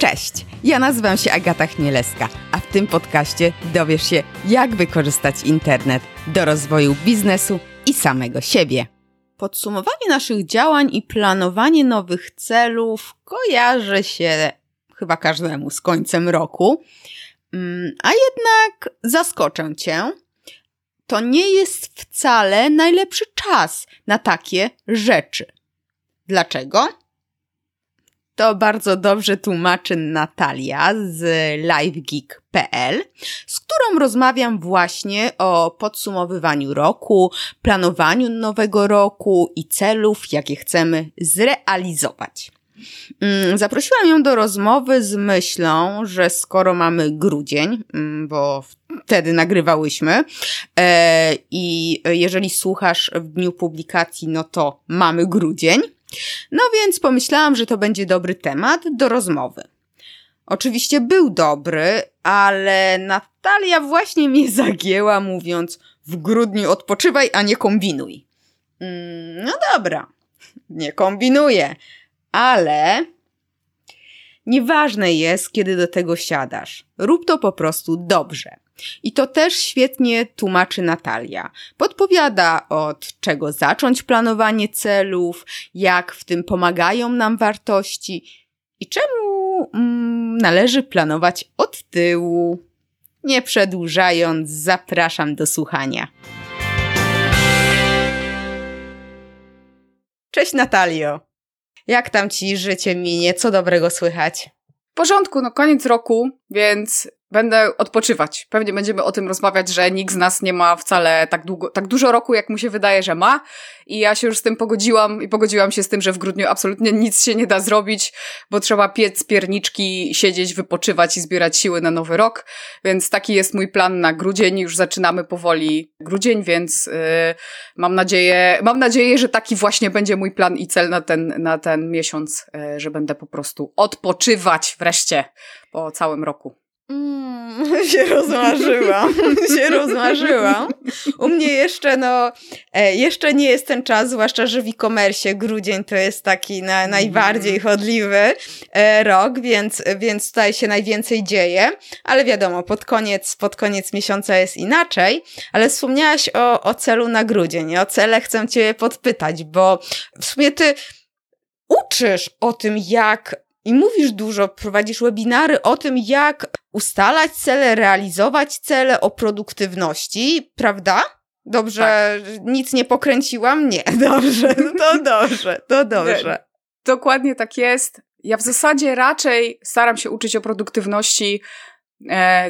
Cześć, ja nazywam się Agata Chmielewska, a w tym podcaście dowiesz się, jak wykorzystać internet do rozwoju biznesu i samego siebie. Podsumowanie naszych działań i planowanie nowych celów kojarzy się chyba każdemu z końcem roku. Mm, a jednak zaskoczę cię. To nie jest wcale najlepszy czas na takie rzeczy. Dlaczego? To bardzo dobrze tłumaczy Natalia z livegeek.pl, z którą rozmawiam właśnie o podsumowywaniu roku, planowaniu nowego roku i celów, jakie chcemy zrealizować. Mm, zaprosiłam ją do rozmowy z myślą, że skoro mamy grudzień, mm, bo wtedy nagrywałyśmy, e, i jeżeli słuchasz w dniu publikacji, no to mamy grudzień, no więc pomyślałam, że to będzie dobry temat do rozmowy. Oczywiście był dobry, ale Natalia właśnie mnie zagięła, mówiąc: W grudniu odpoczywaj, a nie kombinuj. Mm, no dobra, nie kombinuję, ale nieważne jest, kiedy do tego siadasz. Rób to po prostu dobrze. I to też świetnie tłumaczy Natalia. Podpowiada od czego zacząć planowanie celów, jak w tym pomagają nam wartości i czemu mm, należy planować od tyłu. Nie przedłużając, zapraszam do słuchania. Cześć Natalio. Jak tam ci życie minie? Co dobrego słychać? W porządku, no koniec roku, więc Będę odpoczywać. Pewnie będziemy o tym rozmawiać, że nikt z nas nie ma wcale tak, długo, tak dużo roku, jak mu się wydaje, że ma. I ja się już z tym pogodziłam i pogodziłam się z tym, że w grudniu absolutnie nic się nie da zrobić, bo trzeba piec pierniczki, siedzieć, wypoczywać i zbierać siły na nowy rok. Więc taki jest mój plan na grudzień. Już zaczynamy powoli grudzień, więc yy, mam nadzieję, mam nadzieję, że taki właśnie będzie mój plan i cel na ten, na ten miesiąc, yy, że będę po prostu odpoczywać wreszcie po całym roku. Mm, się rozmarzyłam, się rozmarzyłam. U mnie jeszcze, no, e, jeszcze nie jest ten czas, zwłaszcza, że w e-commerce grudzień to jest taki na, najbardziej mm. chodliwy e, rok, więc, więc tutaj się najwięcej dzieje, ale wiadomo, pod koniec, pod koniec miesiąca jest inaczej, ale wspomniałaś o, o celu na grudzień. O cele chcę cię podpytać, bo w sumie ty uczysz o tym, jak i mówisz dużo, prowadzisz webinary o tym, jak ustalać cele, realizować cele, o produktywności, prawda? Dobrze, tak. nic nie pokręciłam? Nie, dobrze, to dobrze, to dobrze. Dokładnie tak jest. Ja w zasadzie raczej staram się uczyć o produktywności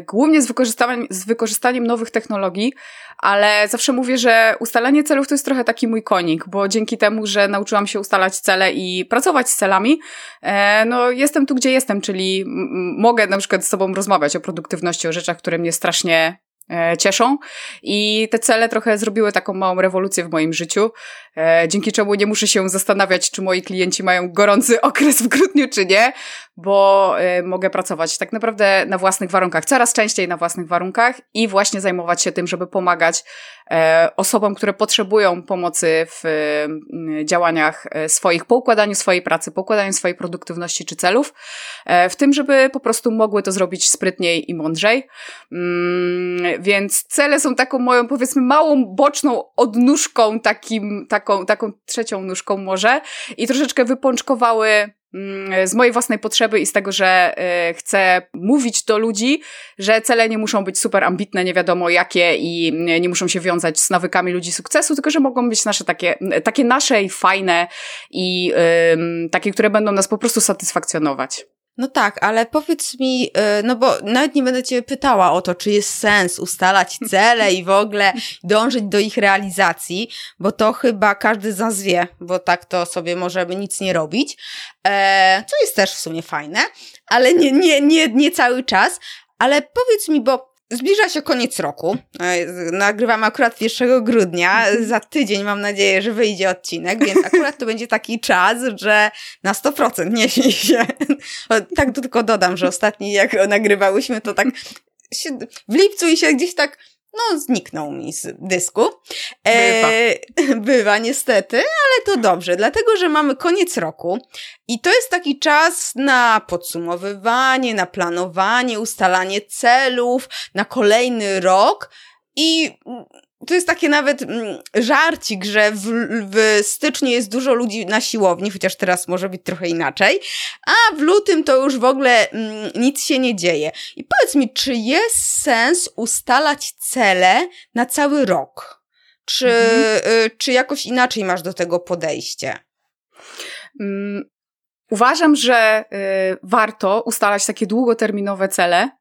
głównie z wykorzystaniem, z wykorzystaniem nowych technologii, ale zawsze mówię, że ustalanie celów to jest trochę taki mój konik, bo dzięki temu, że nauczyłam się ustalać cele i pracować z celami, e, no jestem tu, gdzie jestem, czyli mogę na przykład z tobą rozmawiać o produktywności, o rzeczach, które mnie strasznie E, cieszą. I te cele trochę zrobiły taką małą rewolucję w moim życiu, e, dzięki czemu nie muszę się zastanawiać, czy moi klienci mają gorący okres w grudniu, czy nie, bo e, mogę pracować tak naprawdę na własnych warunkach, coraz częściej na własnych warunkach i właśnie zajmować się tym, żeby pomagać osobom, które potrzebują pomocy w działaniach swoich, po układaniu swojej pracy, po układaniu swojej produktywności czy celów, w tym, żeby po prostu mogły to zrobić sprytniej i mądrzej mm, więc cele są taką moją, powiedzmy, małą boczną odnóżką, takim, taką, taką trzecią nóżką może i troszeczkę wypączkowały mm, z mojej własnej potrzeby i z tego, że y, chcę mówić do ludzi, że cele nie muszą być super ambitne, nie wiadomo jakie i nie muszą się wiązać z nawykami ludzi sukcesu, tylko że mogą być nasze takie, takie nasze i fajne i takie, które będą nas po prostu satysfakcjonować. No tak, ale powiedz mi, y, no bo nawet nie będę Cię pytała o to, czy jest sens ustalać cele i w ogóle dążyć do ich realizacji, bo to chyba każdy z nas wie, bo tak to sobie możemy nic nie robić, e, co jest też w sumie fajne, ale nie, nie, nie, nie cały czas. Ale powiedz mi, bo Zbliża się koniec roku. E, nagrywamy akurat 1 grudnia. Za tydzień mam nadzieję, że wyjdzie odcinek, więc akurat to będzie taki czas, że na 100% niesie się. Tak tylko dodam, że ostatni jak nagrywałyśmy, to tak w lipcu i się gdzieś tak no, zniknął mi z dysku. E, bywa. bywa niestety, ale to dobrze, dlatego że mamy koniec roku i to jest taki czas na podsumowywanie, na planowanie, ustalanie celów na kolejny rok i to jest takie nawet mm, żarcik, że w, w styczniu jest dużo ludzi na siłowni, chociaż teraz może być trochę inaczej, a w lutym to już w ogóle mm, nic się nie dzieje. I powiedz mi, czy jest sens ustalać cele na cały rok? Czy, mhm. y, czy jakoś inaczej masz do tego podejście? Um, uważam, że y, warto ustalać takie długoterminowe cele,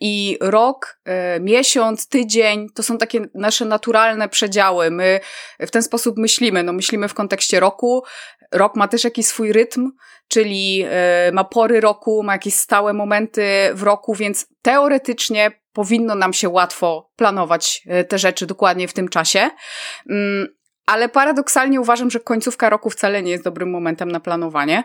I rok, e, miesiąc, tydzień to są takie nasze naturalne przedziały. My w ten sposób myślimy. No, myślimy w kontekście roku. Rok ma też jakiś swój rytm, czyli e, ma pory roku, ma jakieś stałe momenty w roku, więc teoretycznie powinno nam się łatwo planować te rzeczy dokładnie w tym czasie. Ale paradoksalnie uważam, że końcówka roku wcale nie jest dobrym momentem na planowanie.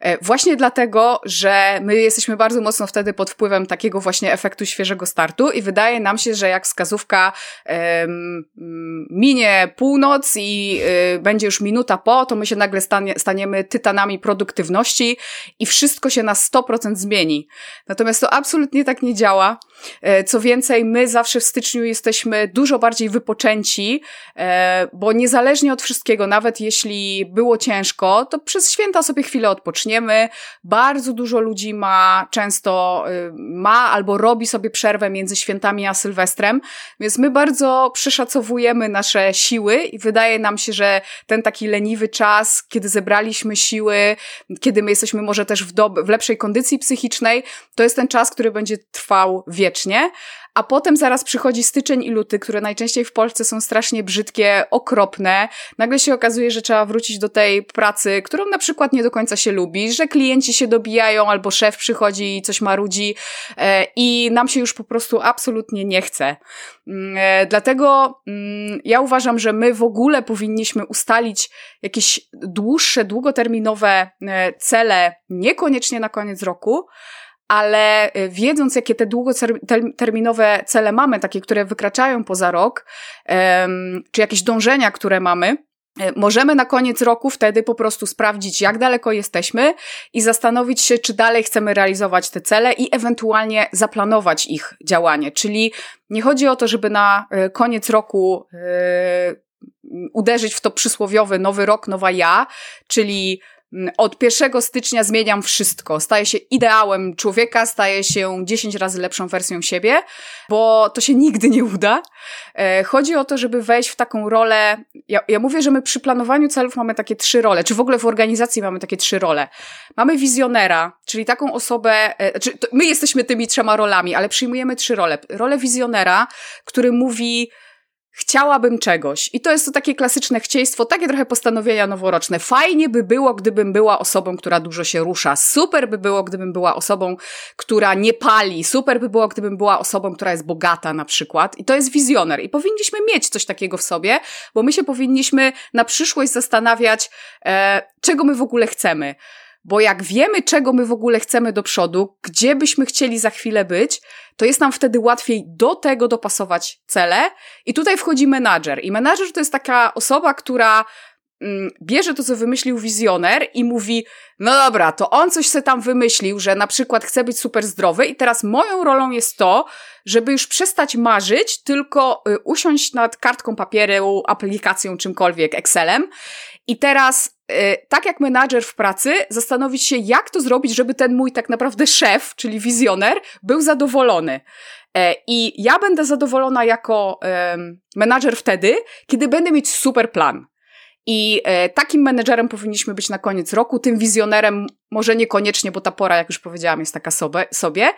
E, właśnie dlatego, że my jesteśmy bardzo mocno wtedy pod wpływem takiego właśnie efektu świeżego startu i wydaje nam się, że jak wskazówka um, minie północ i y, będzie już minuta po, to my się nagle stanie, staniemy tytanami produktywności i wszystko się na 100% zmieni. Natomiast to absolutnie tak nie działa. E, co więcej, my zawsze w styczniu jesteśmy dużo bardziej wypoczęci, e, bo niezależnie od wszystkiego, nawet jeśli było ciężko, to przez święta sobie chwilę odpoczniemy. Bardzo dużo ludzi ma często, y, ma albo robi sobie przerwę między świętami a Sylwestrem, więc my bardzo przeszacowujemy nasze siły i wydaje nam się, że ten taki leniwy czas, kiedy zebraliśmy siły, kiedy my jesteśmy może też w, w lepszej kondycji psychicznej, to jest ten czas, który będzie trwał wiecznie. A potem zaraz przychodzi styczeń i luty, które najczęściej w Polsce są strasznie brzydkie, okropne. Nagle się okazuje, że trzeba wrócić do tej pracy, którą na przykład nie do końca się lubi, że klienci się dobijają albo szef przychodzi i coś marudzi e, i nam się już po prostu absolutnie nie chce. Mm, e, dlatego mm, ja uważam, że my w ogóle powinniśmy ustalić jakieś dłuższe, długoterminowe e, cele, niekoniecznie na koniec roku, ale y, wiedząc, jakie te długoterminowe cele mamy, takie, które wykraczają poza rok, czy jakieś dążenia, które mamy, y, Możemy na koniec roku wtedy po prostu sprawdzić, jak daleko jesteśmy i zastanowić się, czy dalej chcemy realizować te cele i ewentualnie zaplanować ich działanie. Czyli nie chodzi o to, żeby na y, koniec roku uderzyć w to przysłowiowy nowy rok, nowa ja, czyli od 1 stycznia zmieniam wszystko. Staję się ideałem człowieka, staję się 10 razy lepszą wersją siebie, bo to się nigdy nie uda. E, chodzi o to, żeby wejść w taką rolę. Ja, ja mówię, że my przy planowaniu celów mamy takie trzy role, czy w ogóle w organizacji mamy takie trzy role. Mamy wizjonera, czyli taką osobę, e, czy my jesteśmy tymi trzema rolami, ale przyjmujemy trzy role. Rolę wizjonera, który mówi, chciałabym czegoś. I to jest to takie klasyczne chcieństwo, takie trochę postanowienia noworoczne. Fajnie by było, gdybym była osobą, która dużo się rusza. Super by było, gdybym była osobą, która nie pali. Super by było, gdybym była osobą, która jest bogata na przykład. I to jest wizjoner. I powinniśmy mieć coś takiego w sobie, bo my się powinniśmy na przyszłość zastanawiać, e, czego my w ogóle chcemy. Bo jak wiemy, czego my w ogóle chcemy do przodu, gdzie byśmy chcieli za chwilę być, to jest nam wtedy łatwiej do tego dopasować cele. I tutaj wchodzi menadżer. I menadżer to jest taka osoba, która mm, bierze to, co wymyślił wizjoner i mówi, no dobra, to on coś sobie tam wymyślił, że na przykład chce być super zdrowy i teraz moją rolą jest to, żeby już przestać marzyć, tylko y, usiąść nad kartką papieru, aplikacją, czymkolwiek, Excelem i teraz Y, tak jak menadżer w pracy, zastanowić się, jak to zrobić, żeby ten mój tak naprawdę szef, czyli wizjoner, był zadowolony. E, I ja będę zadowolona jako menadżer wtedy, kiedy będę mieć super plan. I e, takim menedżerem powinniśmy być na koniec roku, tym wizjonerem może niekoniecznie, bo ta pora, jak już powiedziałam, jest taka sobie, sobie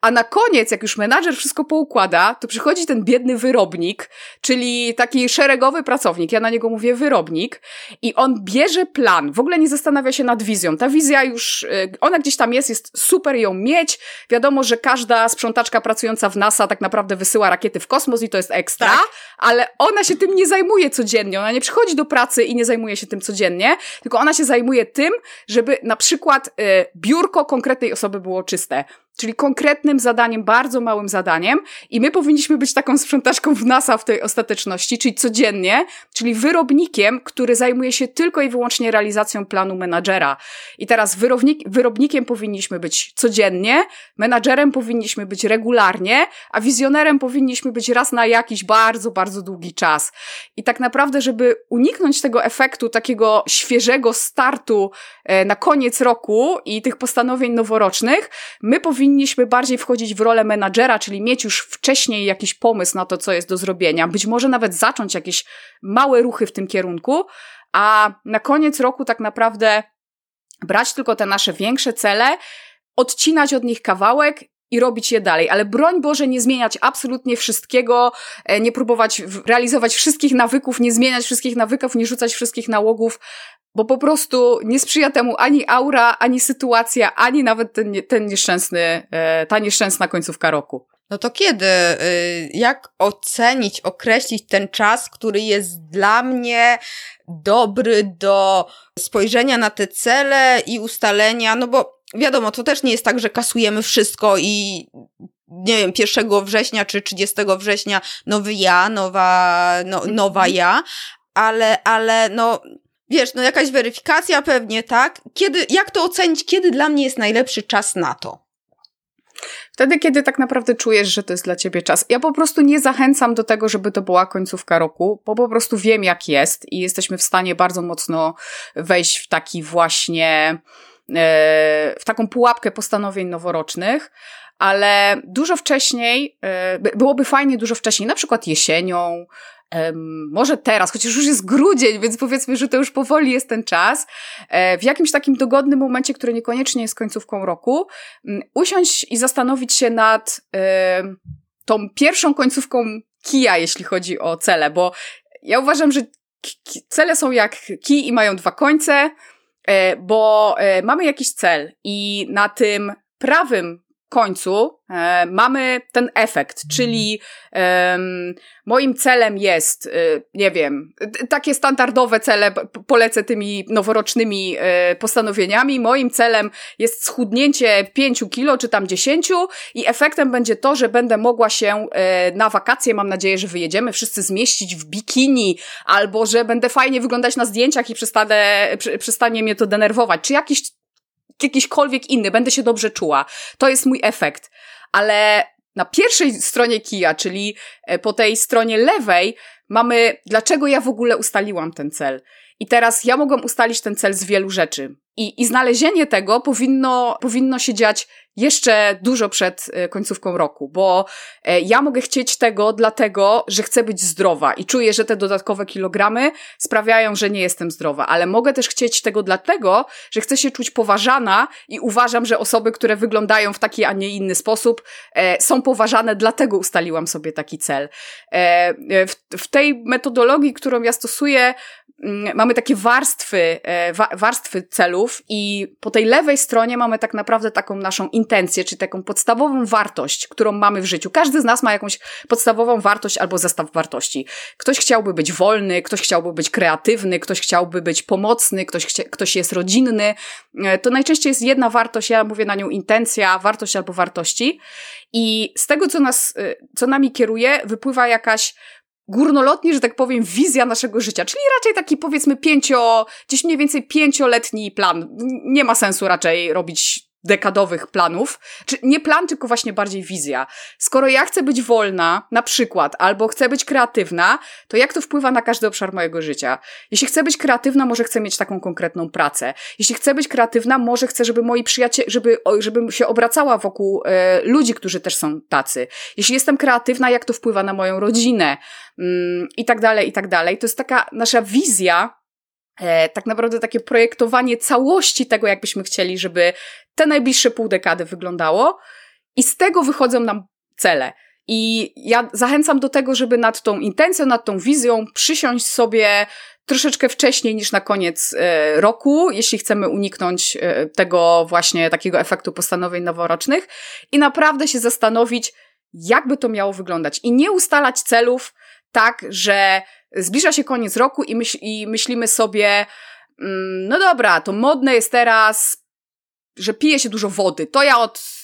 a na koniec, jak już menadżer wszystko poukłada, to przychodzi ten biedny wyrobnik, czyli taki szeregowy pracownik, ja na niego mówię wyrobnik, i on bierze plan, w ogóle nie zastanawia się nad wizją. Ta wizja już, y, ona gdzieś tam jest, jest super ją mieć. Wiadomo, że każda sprzątaczka pracująca w NASA tak naprawdę wysyła rakiety w kosmos i to jest ekstra, tak. ale ona się tym nie zajmuje codziennie. Ona nie przychodzi do pracy i nie zajmuje się tym codziennie, tylko ona się zajmuje tym, żeby na przykład y, biurko konkretnej osoby było czyste czyli konkretnym zadaniem, bardzo małym zadaniem i my powinniśmy być taką sprzątaczką w NASA w tej ostateczności, czyli codziennie, czyli wyrobnikiem, który zajmuje się tylko i wyłącznie realizacją planu menadżera. I teraz wyrobnik, wyrobnikiem powinniśmy być codziennie, menadżerem powinniśmy być regularnie, a wizjonerem powinniśmy być raz na jakiś bardzo, bardzo długi czas. I tak naprawdę, żeby uniknąć tego efektu takiego świeżego startu e, na koniec roku i tych postanowień noworocznych, my powinniśmy bardziej wchodzić w rolę menadżera, czyli mieć już wcześniej jakiś pomysł na to, co jest do zrobienia, być może nawet zacząć jakieś małe ruchy w tym kierunku, a na koniec roku tak naprawdę brać tylko te nasze większe cele, odcinać od nich kawałek i robić je dalej. Ale broń Boże, nie zmieniać absolutnie wszystkiego, e, nie próbować realizować wszystkich nawyków, nie zmieniać wszystkich nawyków, nie rzucać wszystkich nałogów, bo po prostu nie sprzyja temu ani aura, ani sytuacja, ani nawet ten, ten nieszczęsny, e, ta nieszczęsna końcówka roku. No to kiedy? Y, jak ocenić, określić ten czas, który jest dla mnie dobry do spojrzenia na te cele i ustalenia? No bo wiadomo, to też nie jest tak, że kasujemy wszystko i nie wiem, 1 września czy 30 września nowy ja, nowa, no, nowa ja, ale, ale no, wiesz, no jakaś weryfikacja pewnie, tak? Kiedy, jak to ocenić, kiedy dla mnie jest najlepszy czas na to? Wtedy, kiedy tak naprawdę czujesz, że to jest dla ciebie czas. Ja po prostu nie zachęcam do tego, żeby to była końcówka roku, bo po prostu wiem, jak jest i jesteśmy w stanie bardzo mocno wejść w taki właśnie, e, w taką pułapkę postanowień noworocznych ale dużo wcześniej, e, byłoby fajnie dużo wcześniej, na przykład jesienią, może teraz, chociaż już jest grudzień, więc powiedzmy, że to już powoli jest ten czas, e, w jakimś takim dogodnym momencie, który niekoniecznie jest końcówką roku, usiąść i zastanowić się nad tą pierwszą końcówką kija, jeśli chodzi o cele, bo ja uważam, że cele są jak kij i mają dwa końce, e, bo e, mamy jakiś cel i na tym prawym końcu e, mamy ten efekt, czyli e, moim celem jest, e, nie wiem, takie standardowe cele, polecę tymi noworocznymi e, postanowieniami. Moim celem jest schudnięcie 5 kilo czy tam 10 i efektem będzie to, że będę mogła się e, na wakacje, mam nadzieję, że wyjedziemy wszyscy zmieścić w bikini, albo że będę fajnie wyglądać na zdjęciach i przestanę, przestanie mnie to denerwować, czy jakiś jakiśkolwiek inny, będę się dobrze czuła. To jest mój efekt. Ale na pierwszej stronie kija, czyli e, po tej stronie lewej, mamy dlaczego ja w ogóle ustaliłam ten cel. I teraz ja mogłam ustalić ten cel z wielu rzeczy. I, i znalezienie tego powinno, powinno się dziać jeszcze dużo przed e, końcówką roku, bo e, ja mogę chcieć tego dlatego, że chcę być zdrowa i czuję, że te dodatkowe kilogramy sprawiają, że nie jestem zdrowa, ale mogę też chcieć tego dlatego, że chcę się czuć poważana i uważam, że osoby, które wyglądają w taki, a nie inny sposób, e, są poważane, dlatego ustaliłam sobie taki cel. w, tej metodologii, którą ja stosuję, mamy takie warstwy, warstwy celów i po tej lewej stronie mamy tak naprawdę taką naszą intencję, czy taką podstawową wartość, którą mamy w życiu. Każdy z nas ma jakąś podstawową wartość albo zestaw wartości. Ktoś chciałby być wolny, ktoś chciałby być kreatywny, ktoś chciałby być pomocny, ktoś, ktoś jest rodzinny. E, to najczęściej jest jedna wartość, ja mówię na nią intencja, wartość albo wartości. I z tego, co nas, e, co nami kieruje, wypływa jakaś górnolotnie, że tak powiem, wizja naszego życia, czyli raczej taki powiedzmy pięcio, gdzieś mniej więcej pięcioletni plan. Nie ma sensu raczej robić dekadowych planów, czy nie plan, tylko właśnie bardziej wizja. Skoro ja chcę być wolna, na przykład, albo chcę być kreatywna, to jak to wpływa na każdy obszar mojego życia? Jeśli chcę być kreatywna, może chcę mieć taką konkretną pracę. Jeśli chcę być kreatywna, może chcę, żeby moi przyjaciele, żeby, żebym się obracała wokół e, ludzi, którzy też są tacy. Jeśli jestem kreatywna, jak to wpływa na moją rodzinę? Mm, I tak dalej, i tak dalej. To jest taka nasza wizja, tak naprawdę takie projektowanie całości tego, jakbyśmy chcieli, żeby te najbliższe pół dekady wyglądało i z tego wychodzą nam cele. I ja zachęcam do tego, żeby nad tą intencją, nad tą wizją przysiąść sobie troszeczkę wcześniej niż na koniec e, roku, jeśli chcemy uniknąć e, tego właśnie takiego efektu postanowień noworocznych i naprawdę się zastanowić, jakby to miało wyglądać. I nie ustalać celów tak, że zbliża się koniec roku i, myśl, i myślimy sobie, mm, no dobra, to modne jest teraz że pije się dużo wody. To ja od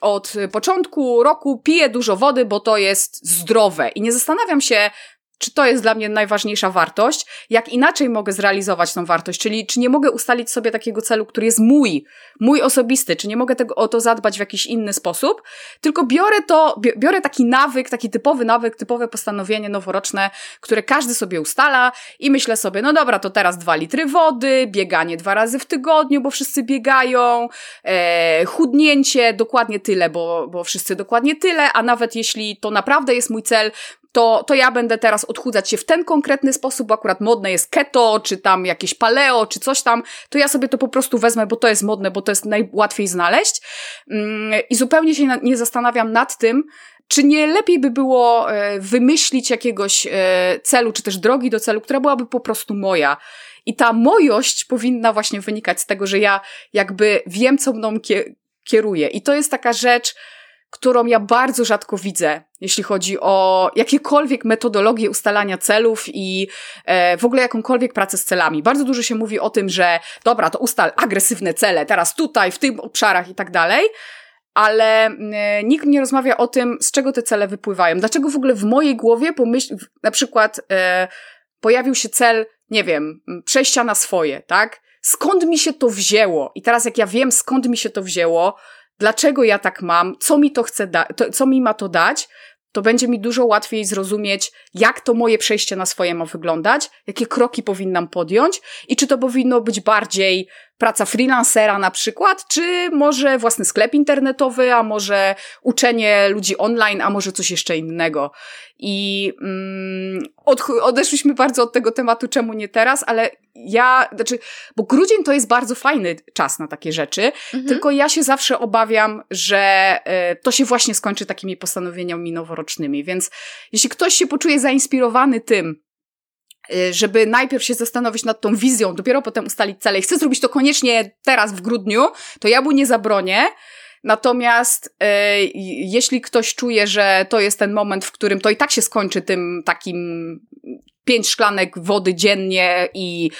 od początku roku piję dużo wody, bo to jest zdrowe i nie zastanawiam się, czy to jest dla mnie najważniejsza wartość, jak inaczej mogę zrealizować tą wartość, czyli czy nie mogę ustalić sobie takiego celu, który jest mój, mój osobisty, czy nie mogę tego, o to zadbać w jakiś inny sposób, tylko biorę to, biorę taki nawyk, taki typowy nawyk, typowe postanowienie noworoczne, które każdy sobie ustala i myślę sobie, no dobra, to teraz dwa litry wody, bieganie dwa razy w tygodniu, bo wszyscy biegają, e, chudnięcie dokładnie tyle, bo, bo wszyscy dokładnie tyle, a nawet jeśli to naprawdę jest mój cel, to, to ja będę teraz odchudzać się w ten konkretny sposób, bo akurat modne jest keto, czy tam jakieś paleo, czy coś tam, to ja sobie to po prostu wezmę, bo to jest modne, bo to jest najłatwiej znaleźć. Mm, I zupełnie się nie zastanawiam nad tym, czy nie lepiej by było e, wymyślić jakiegoś e, celu, czy też drogi do celu, która byłaby po prostu moja. I ta mojość powinna właśnie wynikać z tego, że ja jakby wiem, co mną kieruje. I to jest taka rzecz, którą ja bardzo rzadko widzę, jeśli chodzi o jakiekolwiek metodologie ustalania celów i e, w ogóle jakąkolwiek pracę z celami. Bardzo dużo się mówi o tym, że dobra, to ustal agresywne cele, teraz tutaj, w tych obszarach i tak dalej, ale e, nikt nie rozmawia o tym, z czego te cele wypływają. Dlaczego w ogóle w mojej głowie pomyśl, na przykład e, pojawił się cel, nie wiem, przejścia na swoje, tak? Skąd mi się to wzięło? I teraz jak ja wiem, skąd mi się to wzięło, dlaczego ja tak mam, co mi to chce dać, co mi ma to dać, to będzie mi dużo łatwiej zrozumieć, jak to moje przejście na swoje ma wyglądać, jakie kroki powinnam podjąć i czy to powinno być bardziej praca freelancera na przykład, czy może własny sklep internetowy, a może uczenie ludzi online, a może coś jeszcze innego. I mm, od, odeszliśmy bardzo od tego tematu, czemu nie teraz, ale ja, znaczy, bo grudzień to jest bardzo fajny czas na takie rzeczy, mhm. tylko ja się zawsze obawiam, że y, to się właśnie skończy takimi postanowieniami noworocznymi. Więc jeśli ktoś się poczuje zainspirowany tym, żeby najpierw się zastanowić nad tą wizją, dopiero potem ustalić cele i chcę zrobić to koniecznie teraz w grudniu, to ja mu nie zabronię. Natomiast y, jeśli ktoś czuje, że to jest ten moment, w którym to i tak się skończy tym takim pięć szklanek wody dziennie i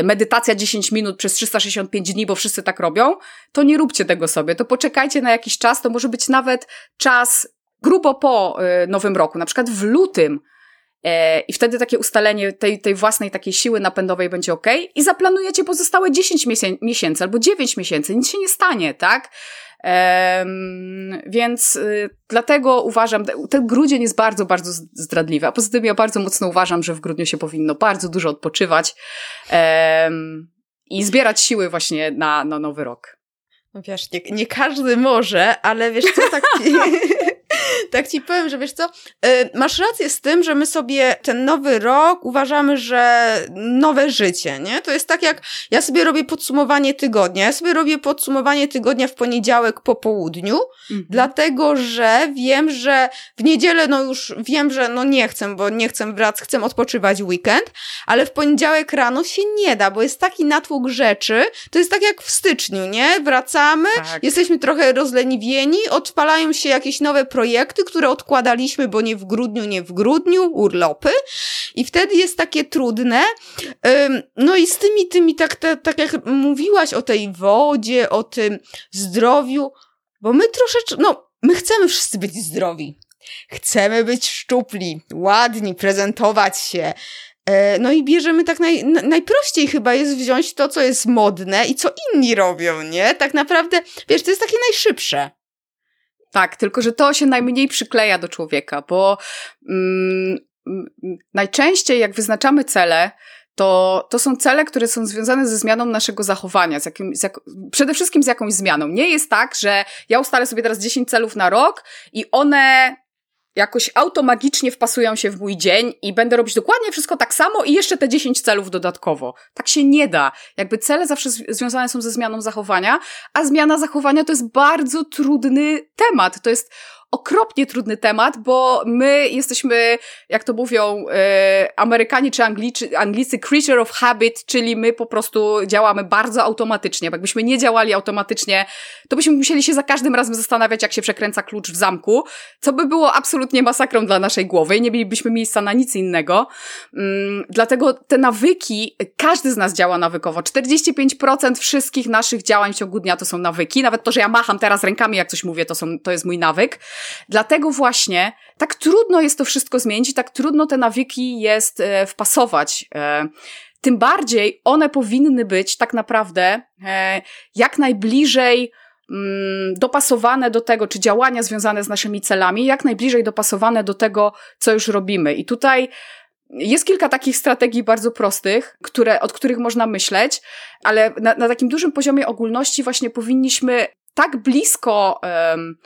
y, medytacja 10 minut przez 365 dni, bo wszyscy tak robią, to nie róbcie tego sobie. To poczekajcie na jakiś czas, to może być nawet czas grubo po y, nowym roku, na przykład w lutym E, I wtedy takie ustalenie tej, tej własnej takiej siły napędowej będzie ok. I zaplanujecie pozostałe 10 miesięcy albo 9 miesięcy. Nic się nie stanie, tak? Um, więc y, dlatego uważam, ten grudzień jest bardzo, bardzo zdradliwy. A poza tym ja bardzo mocno uważam, że w grudniu się powinno bardzo dużo odpoczywać um, i zbierać siły właśnie na, na nowy rok. No wiesz, nie, nie każdy może, ale wiesz co, tak tak ci powiem, że wiesz co, y, masz rację z tym, że my sobie ten nowy rok uważamy, że nowe życie, nie? To jest tak jak ja sobie robię podsumowanie tygodnia. Ja sobie robię podsumowanie tygodnia w poniedziałek po południu, mhm. dlatego że wiem, że w niedzielę no już wiem, że no nie chcę, bo nie chcę wracać, chcę odpoczywać weekend, ale w poniedziałek rano się nie da, bo jest taki natłok rzeczy, to jest tak jak w styczniu, nie? Wracamy, tak. jesteśmy trochę rozleniwieni, odpalają się jakieś nowe projekty, które odkładaliśmy, bo nie w grudniu, nie w grudniu, urlopy. I wtedy jest takie trudne. No i z tymi, tymi, tak, tak, tak jak mówiłaś o tej wodzie, o tym zdrowiu, bo my troszeczkę, no, my chcemy wszyscy być zdrowi. Chcemy być szczupli, ładni, prezentować się. E, no i bierzemy tak naj, najprościej chyba jest wziąć to, co jest modne i co inni robią, nie? Tak naprawdę, wiesz, to jest takie najszybsze. Tak, tylko że to się najmniej przykleja do człowieka, bo mm, najczęściej jak wyznaczamy cele, to, to są cele, które są związane ze zmianą naszego zachowania, z jakim, z jak, przede wszystkim z jakąś zmianą. Nie jest tak, że ja ustalę sobie teraz 10 celów na rok i one jakoś automagicznie wpasują się w mój dzień i będę robić dokładnie wszystko tak samo i jeszcze te 10 celów dodatkowo. Tak się nie da. Jakby cele zawsze związane są ze zmianą zachowania, a zmiana zachowania to jest bardzo trudny temat. To jest okropnie trudny temat, bo my jesteśmy, jak to mówią e, Amerykanie czy Anglicy, Anglicy, creature of habit, czyli my po prostu działamy bardzo automatycznie. Bo jakbyśmy nie działali automatycznie, to byśmy musieli się za każdym razem zastanawiać, jak się przekręca klucz w zamku, co by było absolutnie masakrą dla naszej głowy i nie mielibyśmy miejsca na nic innego. Mm, dlatego te nawyki, każdy z nas działa nawykowo. 45% wszystkich naszych działań w ciągu dnia to są nawyki. Nawet to, że ja macham teraz rękami, jak coś mówię, to, są, to jest mój nawyk. Dlatego właśnie tak trudno jest to wszystko zmienić, tak trudno te nawyki jest e, wpasować. E, tym bardziej one powinny być tak naprawdę e, jak najbliżej mm, dopasowane do tego, czy działania związane z naszymi celami, jak najbliżej dopasowane do tego, co już robimy. I tutaj jest kilka takich strategii bardzo prostych, które, od których można myśleć, ale na, na takim dużym poziomie ogólności właśnie powinniśmy tak blisko um,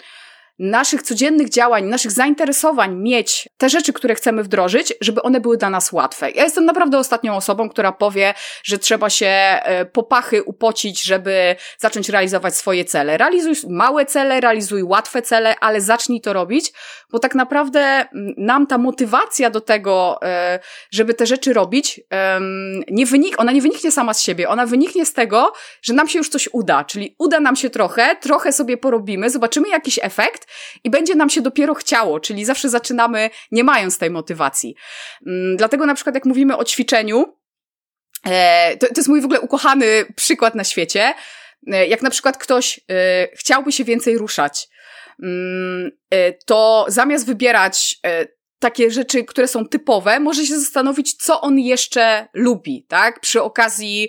naszych codziennych działań, naszych zainteresowań mieć te rzeczy, które chcemy wdrożyć, żeby one były dla nas łatwe. Ja jestem naprawdę ostatnią osobą, która powie, że trzeba się e, popachy upocić, żeby zacząć realizować swoje cele. Realizuj małe cele, realizuj łatwe cele, ale zacznij to robić, bo tak naprawdę nam ta motywacja do tego, e, żeby te rzeczy robić, nie wynik, ona nie wyniknie sama z siebie, ona wyniknie z tego, że nam się już coś uda, czyli uda nam się trochę, trochę sobie porobimy, zobaczymy jakiś efekt i będzie nam się dopiero chciało, czyli zawsze zaczynamy nie mając tej motywacji. Mm, dlatego na przykład jak mówimy o ćwiczeniu, e, to, to jest mój w ogóle ukochany przykład na świecie, e, jak na przykład ktoś e, chciałby się więcej ruszać, mm, to zamiast wybierać takie rzeczy, które są typowe, może się zastanowić, co on jeszcze lubi, tak? Przy okazji,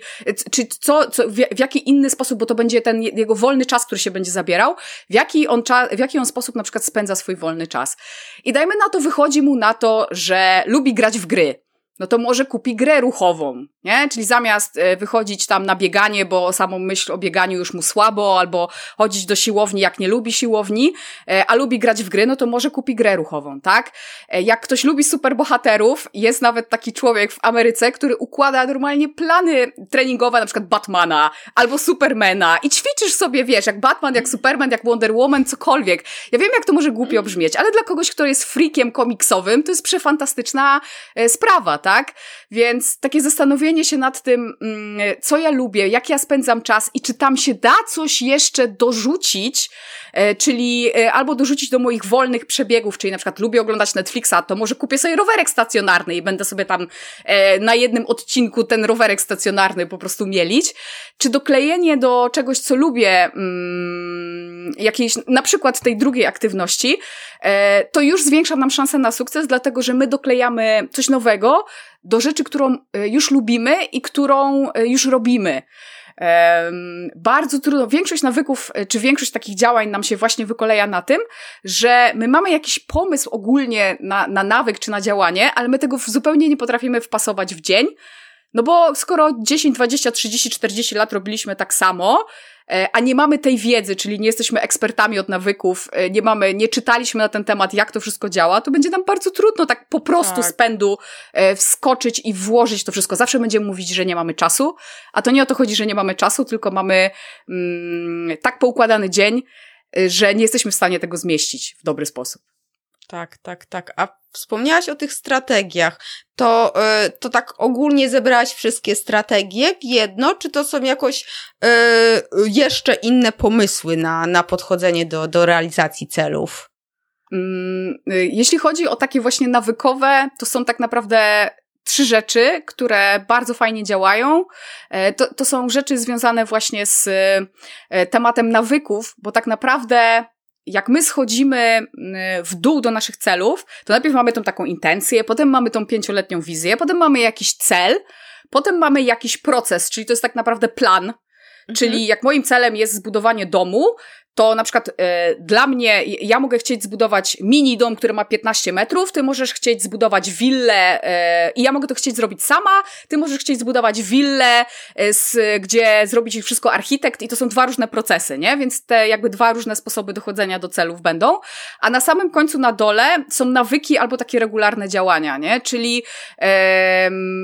czy co, co w, w jaki inny sposób, bo to będzie ten jego wolny czas, który się będzie zabierał, w jaki on, w jaki on sposób na przykład spędza swój wolny czas. I dajmy na to, wychodzi mu na to, że lubi grać w gry no to może kupi grę ruchową, nie? Czyli zamiast e, wychodzić tam na bieganie, bo samą myśl o bieganiu już mu słabo, albo chodzić do siłowni, jak nie lubi siłowni, e, a lubi grać w gry, no to może kupi grę ruchową, tak? E, jak ktoś lubi superbohaterów, jest nawet taki człowiek w Ameryce, który układa normalnie plany treningowe, na przykład Batmana albo Supermana i ćwiczysz sobie, wiesz, jak Batman, jak Superman, jak Wonder Woman, cokolwiek. Ja wiem, jak to może głupio brzmieć, ale dla kogoś, kto jest freakiem komiksowym, to jest przefantastyczna sprawa, tak? Tak? Więc takie zastanowienie się nad tym, mm, co ja lubię, jak ja spędzam czas i czy tam się da coś jeszcze dorzucić, e, czyli e, albo dorzucić do moich wolnych przebiegów, czyli na przykład lubię oglądać Netflixa, to może kupię sobie rowerek stacjonarny i będę sobie tam e, na jednym odcinku ten rowerek stacjonarny po prostu mielić, czy doklejenie do czegoś, co lubię, mm, jakiejś, na przykład tej drugiej aktywności, to już zwiększa nam szansę na sukces, dlatego że my doklejamy coś nowego, do rzeczy, którą e, już lubimy i którą e, już robimy. Bardzo trudno, większość nawyków, e, czy większość takich działań nam się właśnie wykoleja na tym, że my mamy jakiś pomysł ogólnie na, na nawyk czy na działanie, ale my tego zupełnie nie potrafimy wpasować w dzień. No bo skoro 10, 20, 30, 40 lat robiliśmy tak samo, a nie mamy tej wiedzy, czyli nie jesteśmy ekspertami od nawyków, e, nie mamy, nie czytaliśmy na ten temat, jak to wszystko działa, to będzie nam bardzo trudno tak po prostu tak. z pędu e, wskoczyć i włożyć to wszystko. Zawsze będziemy mówić, że nie mamy czasu, a to nie o to chodzi, że nie mamy czasu, tylko mamy mm, tak poukładany dzień, że nie jesteśmy w stanie tego zmieścić w dobry sposób. Tak, tak, tak. A wspomniałaś o tych strategiach. To, yy, to tak ogólnie zebrałaś wszystkie strategie w jedno, czy to są jakoś yy, jeszcze inne pomysły na, na podchodzenie do, do realizacji celów? Mm, y, jeśli chodzi o takie właśnie nawykowe, to są tak naprawdę trzy rzeczy, które bardzo fajnie działają. E, to, to są rzeczy związane właśnie z tematem nawyków, bo tak naprawdę jak my schodzimy mm, w dół do naszych celów, to najpierw mamy tą taką intencję, potem mamy tą pięcioletnią wizję, potem mamy jakiś cel, potem mamy jakiś proces, czyli to jest tak naprawdę plan. Mhm. Czyli jak moim celem jest zbudowanie domu, to na przykład e, dla mnie, ja mogę chcieć zbudować mini dom, który ma 15 metrów, ty możesz chcieć zbudować willę e, i ja mogę to chcieć zrobić sama, ty możesz chcieć zbudować willę, e, z, gdzie zrobić wszystko architekt i to są dwa różne procesy, nie? Więc te jakby dwa różne sposoby dochodzenia do celów będą, a na samym końcu na dole są nawyki albo takie regularne działania, nie? Czyli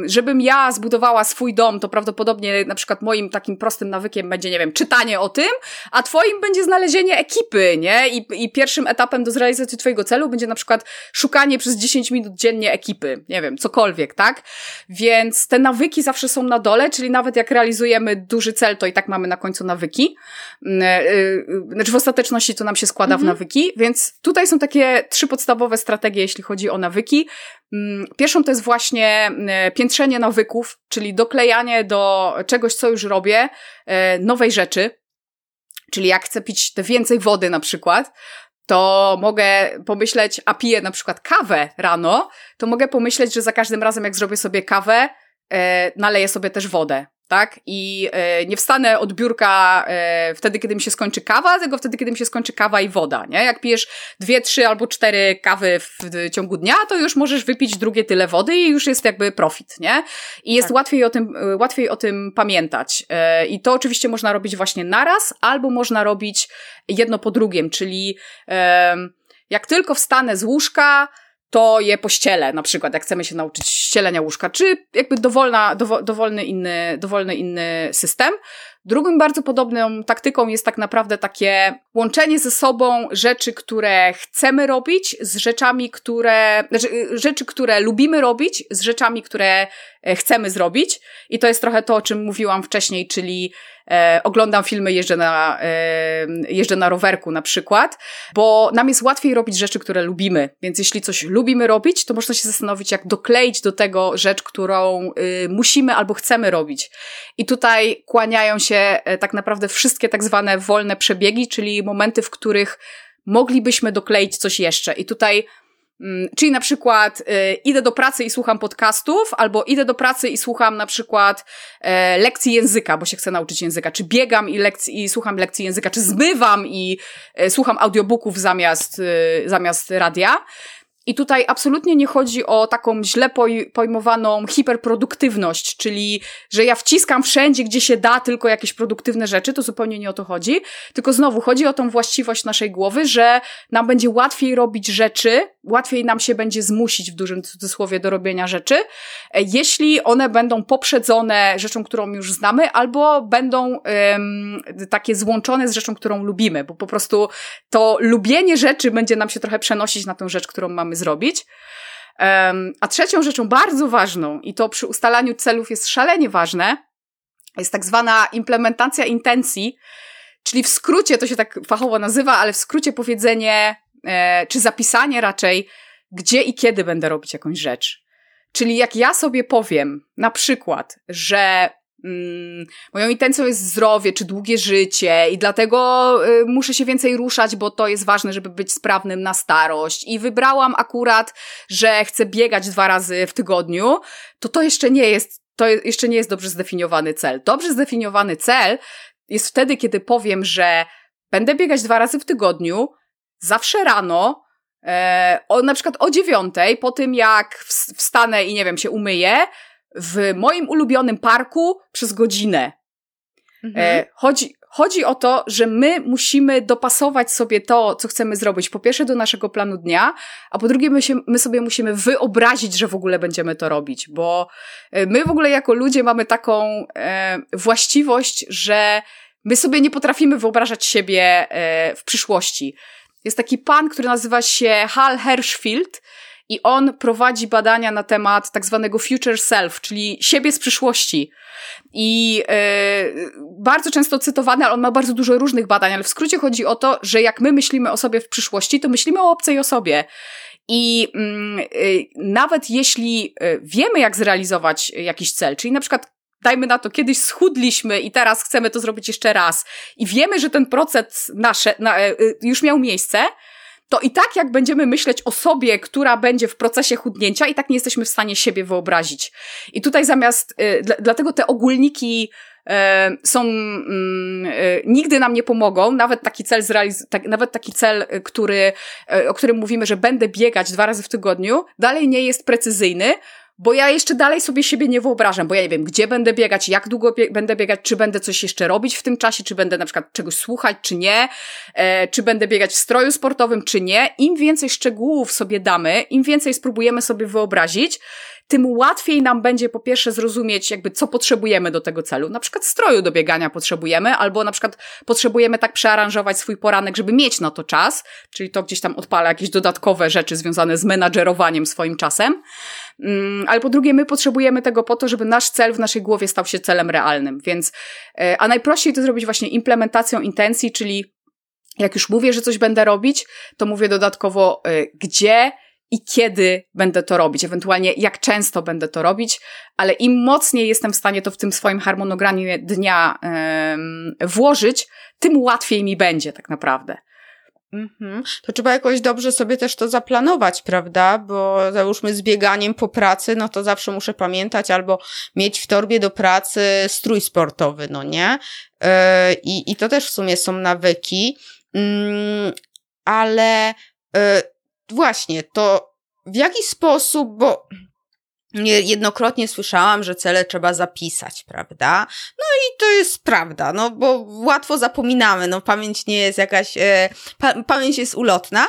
żebym ja zbudowała swój dom, to prawdopodobnie na przykład moim takim prostym nawykiem będzie, nie wiem, czytanie o tym, a twoim będzie znalezienie znalezienie ekipy, nie? I, I pierwszym etapem do zrealizacji twojego celu będzie na przykład szukanie przez 10 minut dziennie ekipy. Nie wiem, cokolwiek, tak? Więc te nawyki zawsze są na dole, czyli nawet jak realizujemy duży cel, to i tak mamy na końcu nawyki. Mm, e, e, znaczy w ostateczności to nam się składa mhm. w nawyki, więc tutaj są takie trzy podstawowe strategie, jeśli chodzi o nawyki. Mm, pierwszą to jest właśnie mm, piętrzenie nawyków, czyli doklejanie do czegoś, co już robię, e, nowej rzeczy. Czyli jak chcę pić więcej wody na przykład, to mogę pomyśleć, a piję na przykład kawę rano, to mogę pomyśleć, że za każdym razem jak zrobię sobie kawę, e, naleję sobie też wodę tak? I e, nie wstanę od biurka e, wtedy, kiedy mi się skończy kawa, tylko wtedy, kiedy mi się skończy kawa i woda, nie? Jak pijesz dwie, trzy albo cztery kawy w, w ciągu dnia, to już możesz wypić drugie tyle wody i już jest jakby profit, nie? I jest tak. łatwiej, o tym, e, łatwiej o tym pamiętać. E, I to oczywiście można robić właśnie naraz, albo można robić jedno po drugim, czyli jak tylko wstanę z łóżka, to je pościelę, na przykład, jak chcemy się nauczyć ścielenia łóżka, czy jakby dowolna, dowo, dowolny, inny, dowolny inny system. Drugą bardzo podobną taktyką jest tak naprawdę takie łączenie ze sobą rzeczy, które chcemy robić z rzeczami, które, znaczy rzeczy, które lubimy robić z rzeczami, które e, chcemy zrobić. I to jest trochę to, o czym mówiłam wcześniej, czyli e, oglądam filmy, jeżdżę na, e, jeżdżę na rowerku na przykład, bo nam jest łatwiej robić rzeczy, które lubimy. Więc jeśli coś lubimy robić, to można się zastanowić, jak dokleić do tego rzecz, którą y, musimy albo chcemy robić. I tutaj kłaniają się e, tak naprawdę wszystkie tak zwane wolne przebiegi, czyli momenty, w których moglibyśmy dokleić coś jeszcze. I tutaj czyli na przykład y, idę do pracy i słucham podcastów, albo idę do pracy i słucham na przykład e, lekcji języka, bo się chcę nauczyć języka, czy biegam i, i słucham lekcji języka, czy zmywam i e, słucham audiobooków zamiast, y, zamiast radia. I tutaj absolutnie nie chodzi o taką źle pojmowaną hiperproduktywność, czyli że ja wciskam wszędzie, gdzie się da, tylko jakieś produktywne rzeczy, to zupełnie nie o to chodzi. Tylko znowu chodzi o tą właściwość naszej głowy, że nam będzie łatwiej robić rzeczy, łatwiej nam się będzie zmusić w dużym cudzysłowie do robienia rzeczy, e, jeśli one będą poprzedzone rzeczą, którą już znamy, albo będą takie złączone z rzeczą, którą lubimy, bo po prostu to lubienie rzeczy będzie nam się trochę przenosić na tę rzecz, którą mamy zrobić. A trzecią rzeczą bardzo ważną, i to przy ustalaniu celów jest szalenie ważne, jest tak zwana implementacja intencji, czyli w skrócie to się tak fachowo nazywa, ale w skrócie powiedzenie, czy zapisanie raczej, gdzie i kiedy będę robić jakąś rzecz. Czyli jak ja sobie powiem, na przykład, że Mm, moją intencją jest zdrowie czy długie życie i dlatego y, muszę się więcej ruszać, bo to jest ważne, żeby być sprawnym na starość. I wybrałam akurat, że chcę biegać dwa razy w tygodniu, to to jeszcze nie jest, to jeszcze nie jest dobrze zdefiniowany cel. Dobrze zdefiniowany cel jest wtedy, kiedy powiem, że będę biegać dwa razy w tygodniu, zawsze rano, e, o, na przykład o dziewiątej, po tym jak wstanę i nie wiem, się umyję, w moim ulubionym parku przez godzinę. Mhm. E, chodzi, chodzi o to, że my musimy dopasować sobie to, co chcemy zrobić. Po pierwsze do naszego planu dnia, a po drugie my, się, my sobie musimy wyobrazić, że w ogóle będziemy to robić, bo e, my w ogóle jako ludzie mamy taką e, właściwość, że my sobie nie potrafimy wyobrażać siebie e, w przyszłości. Jest taki pan, który nazywa się Hal Hershfield i on prowadzi badania na temat tak zwanego future self, czyli siebie z przyszłości. I yy, bardzo często cytowany, ale on ma bardzo dużo różnych badań, ale w skrócie chodzi o to, że jak my myślimy o sobie w przyszłości, to myślimy o obcej osobie. I yy, nawet jeśli y, wiemy, jak zrealizować jakiś cel, czyli na przykład dajmy na to, kiedyś schudliśmy i teraz chcemy to zrobić jeszcze raz i wiemy, że ten proces nasze, na, y, już miał miejsce, to i tak jak będziemy myśleć o sobie, która będzie w procesie chudnięcia, i tak nie jesteśmy w stanie siebie wyobrazić. I tutaj zamiast, y, dlatego te ogólniki y, są, mm, y, nigdy nam nie pomogą, nawet taki cel zrealiz- tak, nawet taki cel, który, o którym mówimy, że będę biegać dwa razy w tygodniu, dalej nie jest precyzyjny, bo ja jeszcze dalej sobie siebie nie wyobrażam, bo ja nie wiem, gdzie będę biegać, jak długo bie będę biegać, czy będę coś jeszcze robić w tym czasie, czy będę na przykład czegoś słuchać, czy nie, e, czy będę biegać w stroju sportowym, czy nie. Im więcej szczegółów sobie damy, im więcej spróbujemy sobie wyobrazić, tym łatwiej nam będzie po pierwsze zrozumieć, jakby co potrzebujemy do tego celu. Na przykład stroju do biegania potrzebujemy, albo na przykład potrzebujemy tak przearanżować swój poranek, żeby mieć na to czas, czyli to gdzieś tam odpala jakieś dodatkowe rzeczy związane z menadżerowaniem swoim czasem. Mm, ale po drugie, my potrzebujemy tego po to, żeby nasz cel w naszej głowie stał się celem realnym. Więc, e, a najprościej to zrobić właśnie implementacją intencji, czyli jak już mówię, że coś będę robić, to mówię dodatkowo, e, gdzie i kiedy będę to robić, ewentualnie jak często będę to robić, ale im mocniej jestem w stanie to w tym swoim harmonogramie dnia włożyć, tym łatwiej mi będzie tak naprawdę. Mhm. To trzeba jakoś dobrze sobie też to zaplanować, prawda? Bo załóżmy z bieganiem po pracy, no to zawsze muszę pamiętać albo mieć w torbie do pracy strój sportowy, no nie? Yy, I, to też w sumie są nawyki, yy, ale yy, właśnie to w jaki sposób, bo Jednokrotnie słyszałam, że cele trzeba zapisać, prawda? No i to jest prawda, no bo łatwo zapominamy, no pamięć nie jest jakaś, e, pa, pamięć jest ulotna.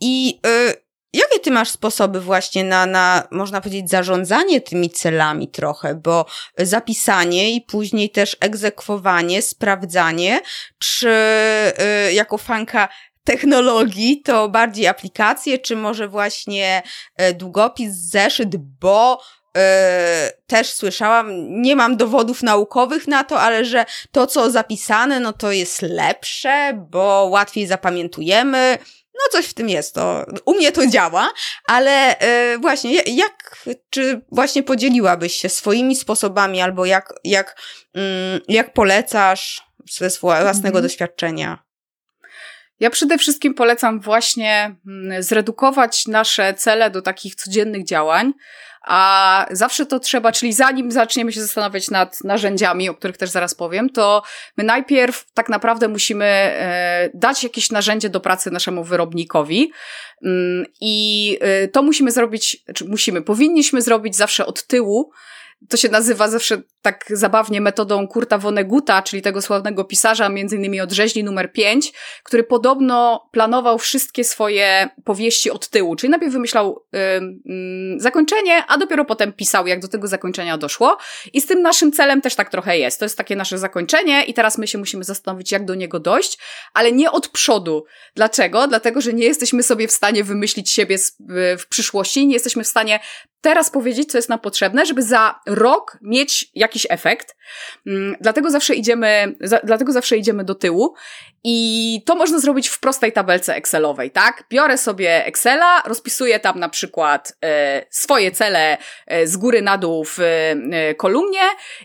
I e, jakie ty masz sposoby właśnie na, na, można powiedzieć, zarządzanie tymi celami trochę, bo zapisanie i później też egzekwowanie, sprawdzanie, czy e, jako fanka technologii, to bardziej aplikacje, czy może właśnie e, długopis, zeszyt, bo e, też słyszałam, nie mam dowodów naukowych na to, ale że to, co zapisane, no to jest lepsze, bo łatwiej zapamiętujemy. No coś w tym jest, to u mnie to działa, ale e, właśnie jak, czy właśnie podzieliłabyś się swoimi sposobami albo jak, jak, mm, jak polecasz ze własnego mm. doświadczenia? Ja przede wszystkim polecam właśnie mm, zredukować nasze cele do takich codziennych działań, a zawsze to trzeba, czyli zanim zaczniemy się zastanawiać nad narzędziami, o których też zaraz powiem, to my najpierw tak naprawdę musimy e, dać jakieś narzędzie do pracy naszemu wyrobinnikowi mm, i e, to musimy zrobić, czy musimy, powinniśmy zrobić zawsze od tyłu, to się nazywa zawsze tak zabawnie metodą Kurta Vonneguta, czyli tego sławnego pisarza, między innymi od rzeźni numer 5, który podobno planował wszystkie swoje powieści od tyłu, czyli najpierw wymyślał y, zakończenie, a dopiero potem pisał, jak do tego zakończenia doszło. I z tym naszym celem też tak trochę jest. To jest takie nasze zakończenie i teraz my się musimy zastanowić, jak do niego dojść, ale nie od przodu. Dlaczego? Dlatego, że nie jesteśmy sobie w stanie wymyślić siebie w przyszłości, nie jesteśmy w stanie teraz powiedzieć, co jest nam potrzebne, żeby za rok mieć jakiś efekt. Mm, dlatego zawsze idziemy, za, dlatego zawsze idziemy do tyłu i to można zrobić w prostej tabelce Excelowej, tak? Biorę sobie Excela, rozpisuję tam na przykład e, swoje cele e, z góry na dół w e, kolumnie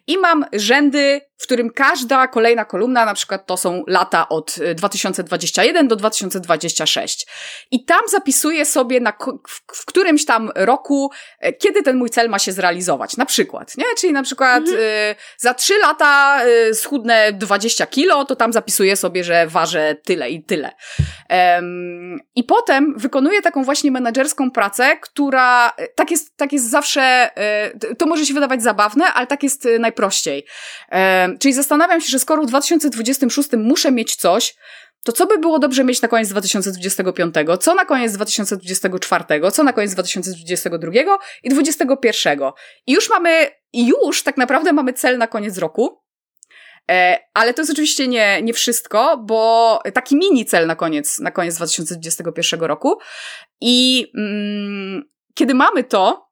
i mam rzędy w którym każda kolejna kolumna, na przykład to są lata od 2021 do 2026. I tam zapisuję sobie, na, w, w którymś tam roku, kiedy ten mój cel ma się zrealizować. Na przykład, nie? Czyli na przykład mhm. y, za trzy lata y, schudnę 20 kilo, to tam zapisuję sobie, że ważę tyle i tyle. Um, I potem wykonuję taką właśnie menedżerską pracę, która tak jest, tak jest zawsze, y, to może się wydawać zabawne, ale tak jest y, najprościej. Um, czyli zastanawiam się, że skoro w 2026 muszę mieć coś, to co by było dobrze mieć na koniec 2025, co na koniec 2024, co na koniec 2022 i 2021. I już mamy, już tak naprawdę mamy cel na koniec roku, e, ale to jest oczywiście nie, nie wszystko, bo taki mini cel na koniec, na koniec 2021 roku. I mm, kiedy mamy to,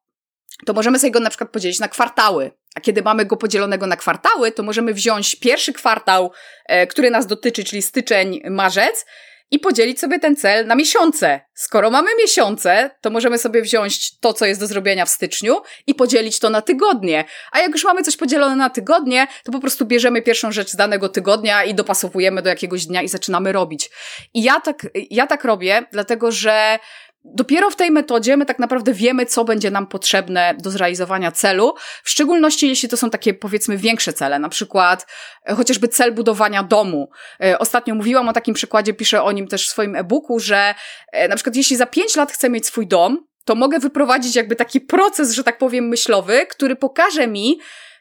to możemy sobie go na przykład podzielić na kwartały. A kiedy mamy go podzielonego na kwartały, to możemy wziąć pierwszy kwartał, e, który nas dotyczy, czyli styczeń, marzec, i podzielić sobie ten cel na miesiące. Skoro mamy miesiące, to możemy sobie wziąć to, co jest do zrobienia w styczniu i podzielić to na tygodnie. A jak już mamy coś podzielone na tygodnie, to po prostu bierzemy pierwszą rzecz z danego tygodnia i dopasowujemy do jakiegoś dnia i zaczynamy robić. I ja tak, ja tak robię, dlatego że Dopiero w tej metodzie my tak naprawdę wiemy, co będzie nam potrzebne do zrealizowania celu, w szczególności jeśli to są takie powiedzmy większe cele, na przykład e, chociażby cel budowania domu. E, ostatnio mówiłam o takim przykładzie, piszę o nim też w swoim e-booku, że e, na przykład jeśli za pięć lat chcę mieć swój dom, to mogę wyprowadzić jakby taki proces, że tak powiem, myślowy, który pokaże mi,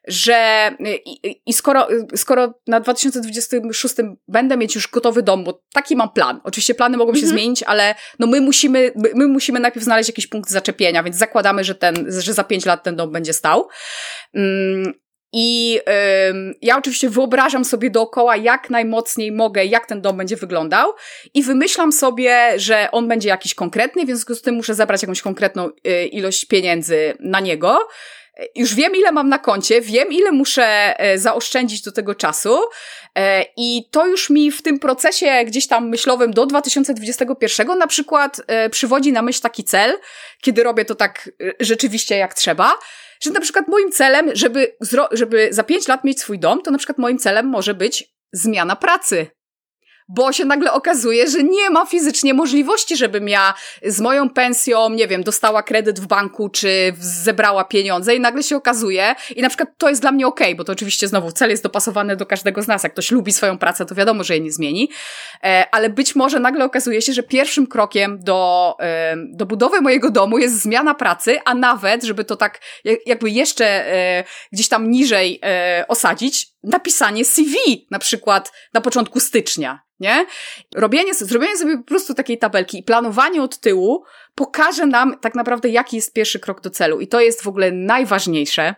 że i, i skoro, skoro na 2026 będę mieć już gotowy dom, bo taki mam plan. Oczywiście plany mogą się mhm. zmienić, ale no my musimy, my musimy najpierw znaleźć jakiś punkt zaczepienia, więc zakładamy, że ten, że za pięć lat ten dom będzie stał. Mm, i ja oczywiście wyobrażam sobie dookoła, jak najmocniej mogę, jak ten dom będzie wyglądał, i wymyślam sobie, że on będzie jakiś konkretny, w związku z tym muszę zabrać jakąś konkretną y, ilość pieniędzy na niego. Już wiem, ile mam na koncie, wiem, ile muszę e, zaoszczędzić do tego czasu, e, i to już mi w tym procesie gdzieś tam myślowym do 2021 na przykład e, przywodzi na myśl taki cel, kiedy robię to tak rzeczywiście jak trzeba, że na przykład moim celem, żeby, żeby za pięć lat mieć swój dom, to na przykład moim celem może być zmiana pracy bo się nagle okazuje, że nie ma fizycznie możliwości, żebym ja z moją pensją, nie wiem, dostała kredyt w banku, czy zebrała pieniądze i nagle się okazuje, i na przykład to jest dla mnie okej, okay, bo to oczywiście znowu cel jest dopasowany do każdego z nas. Jak ktoś lubi swoją pracę, to wiadomo, że jej nie zmieni, e, ale być może nagle okazuje się, że pierwszym krokiem do, e, do budowy mojego domu jest zmiana pracy, a nawet, żeby to tak jakby jeszcze e, gdzieś tam niżej osadzić, napisanie CV na przykład na początku stycznia nie? Robienie, zrobienie sobie po prostu takiej tabelki i planowanie od tyłu pokaże nam tak naprawdę, jaki jest pierwszy krok do celu. I to jest w ogóle najważniejsze,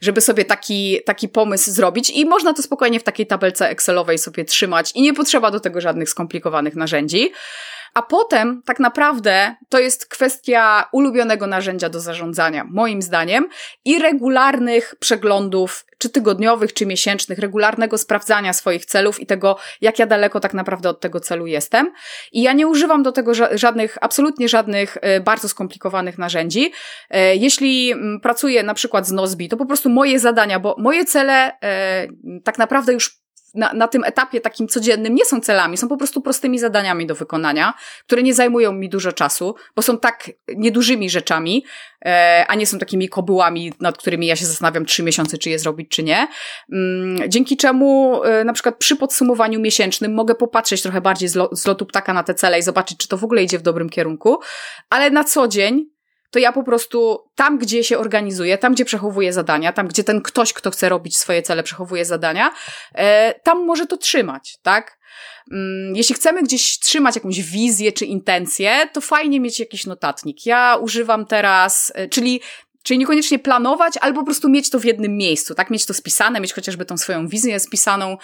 żeby sobie taki, taki pomysł zrobić i można to spokojnie w takiej tabelce Excelowej sobie trzymać i nie potrzeba do tego żadnych skomplikowanych narzędzi. A potem, tak naprawdę, to jest kwestia ulubionego narzędzia do zarządzania, moim zdaniem, i regularnych przeglądów, czy tygodniowych, czy miesięcznych, regularnego sprawdzania swoich celów i tego, jak ja daleko tak naprawdę od tego celu jestem. I ja nie używam do tego żadnych, absolutnie żadnych e, bardzo skomplikowanych narzędzi. E, jeśli mm, pracuję na przykład z Nozbi, to po prostu moje zadania, bo moje cele e, tak naprawdę już na, na tym etapie takim codziennym nie są celami, są po prostu prostymi zadaniami do wykonania, które nie zajmują mi dużo czasu, bo są tak niedużymi rzeczami, e, a nie są takimi kobyłami, nad którymi ja się zastanawiam trzy miesiące, czy je zrobić, czy nie. Mm, dzięki czemu e, na przykład przy podsumowaniu miesięcznym mogę popatrzeć trochę bardziej z, lo, z lotu ptaka na te cele i zobaczyć, czy to w ogóle idzie w dobrym kierunku, ale na co dzień to ja po prostu tam, gdzie się organizuję, tam, gdzie przechowuję zadania, tam, gdzie ten ktoś, kto chce robić swoje cele, przechowuje zadania, e, tam może to trzymać, tak? Mm, jeśli chcemy gdzieś trzymać jakąś wizję czy intencję, to fajnie mieć jakiś notatnik. Ja używam teraz, e, czyli Czyli niekoniecznie planować, albo po prostu mieć to w jednym miejscu, tak? Mieć to spisane, mieć chociażby tą swoją wizję spisaną,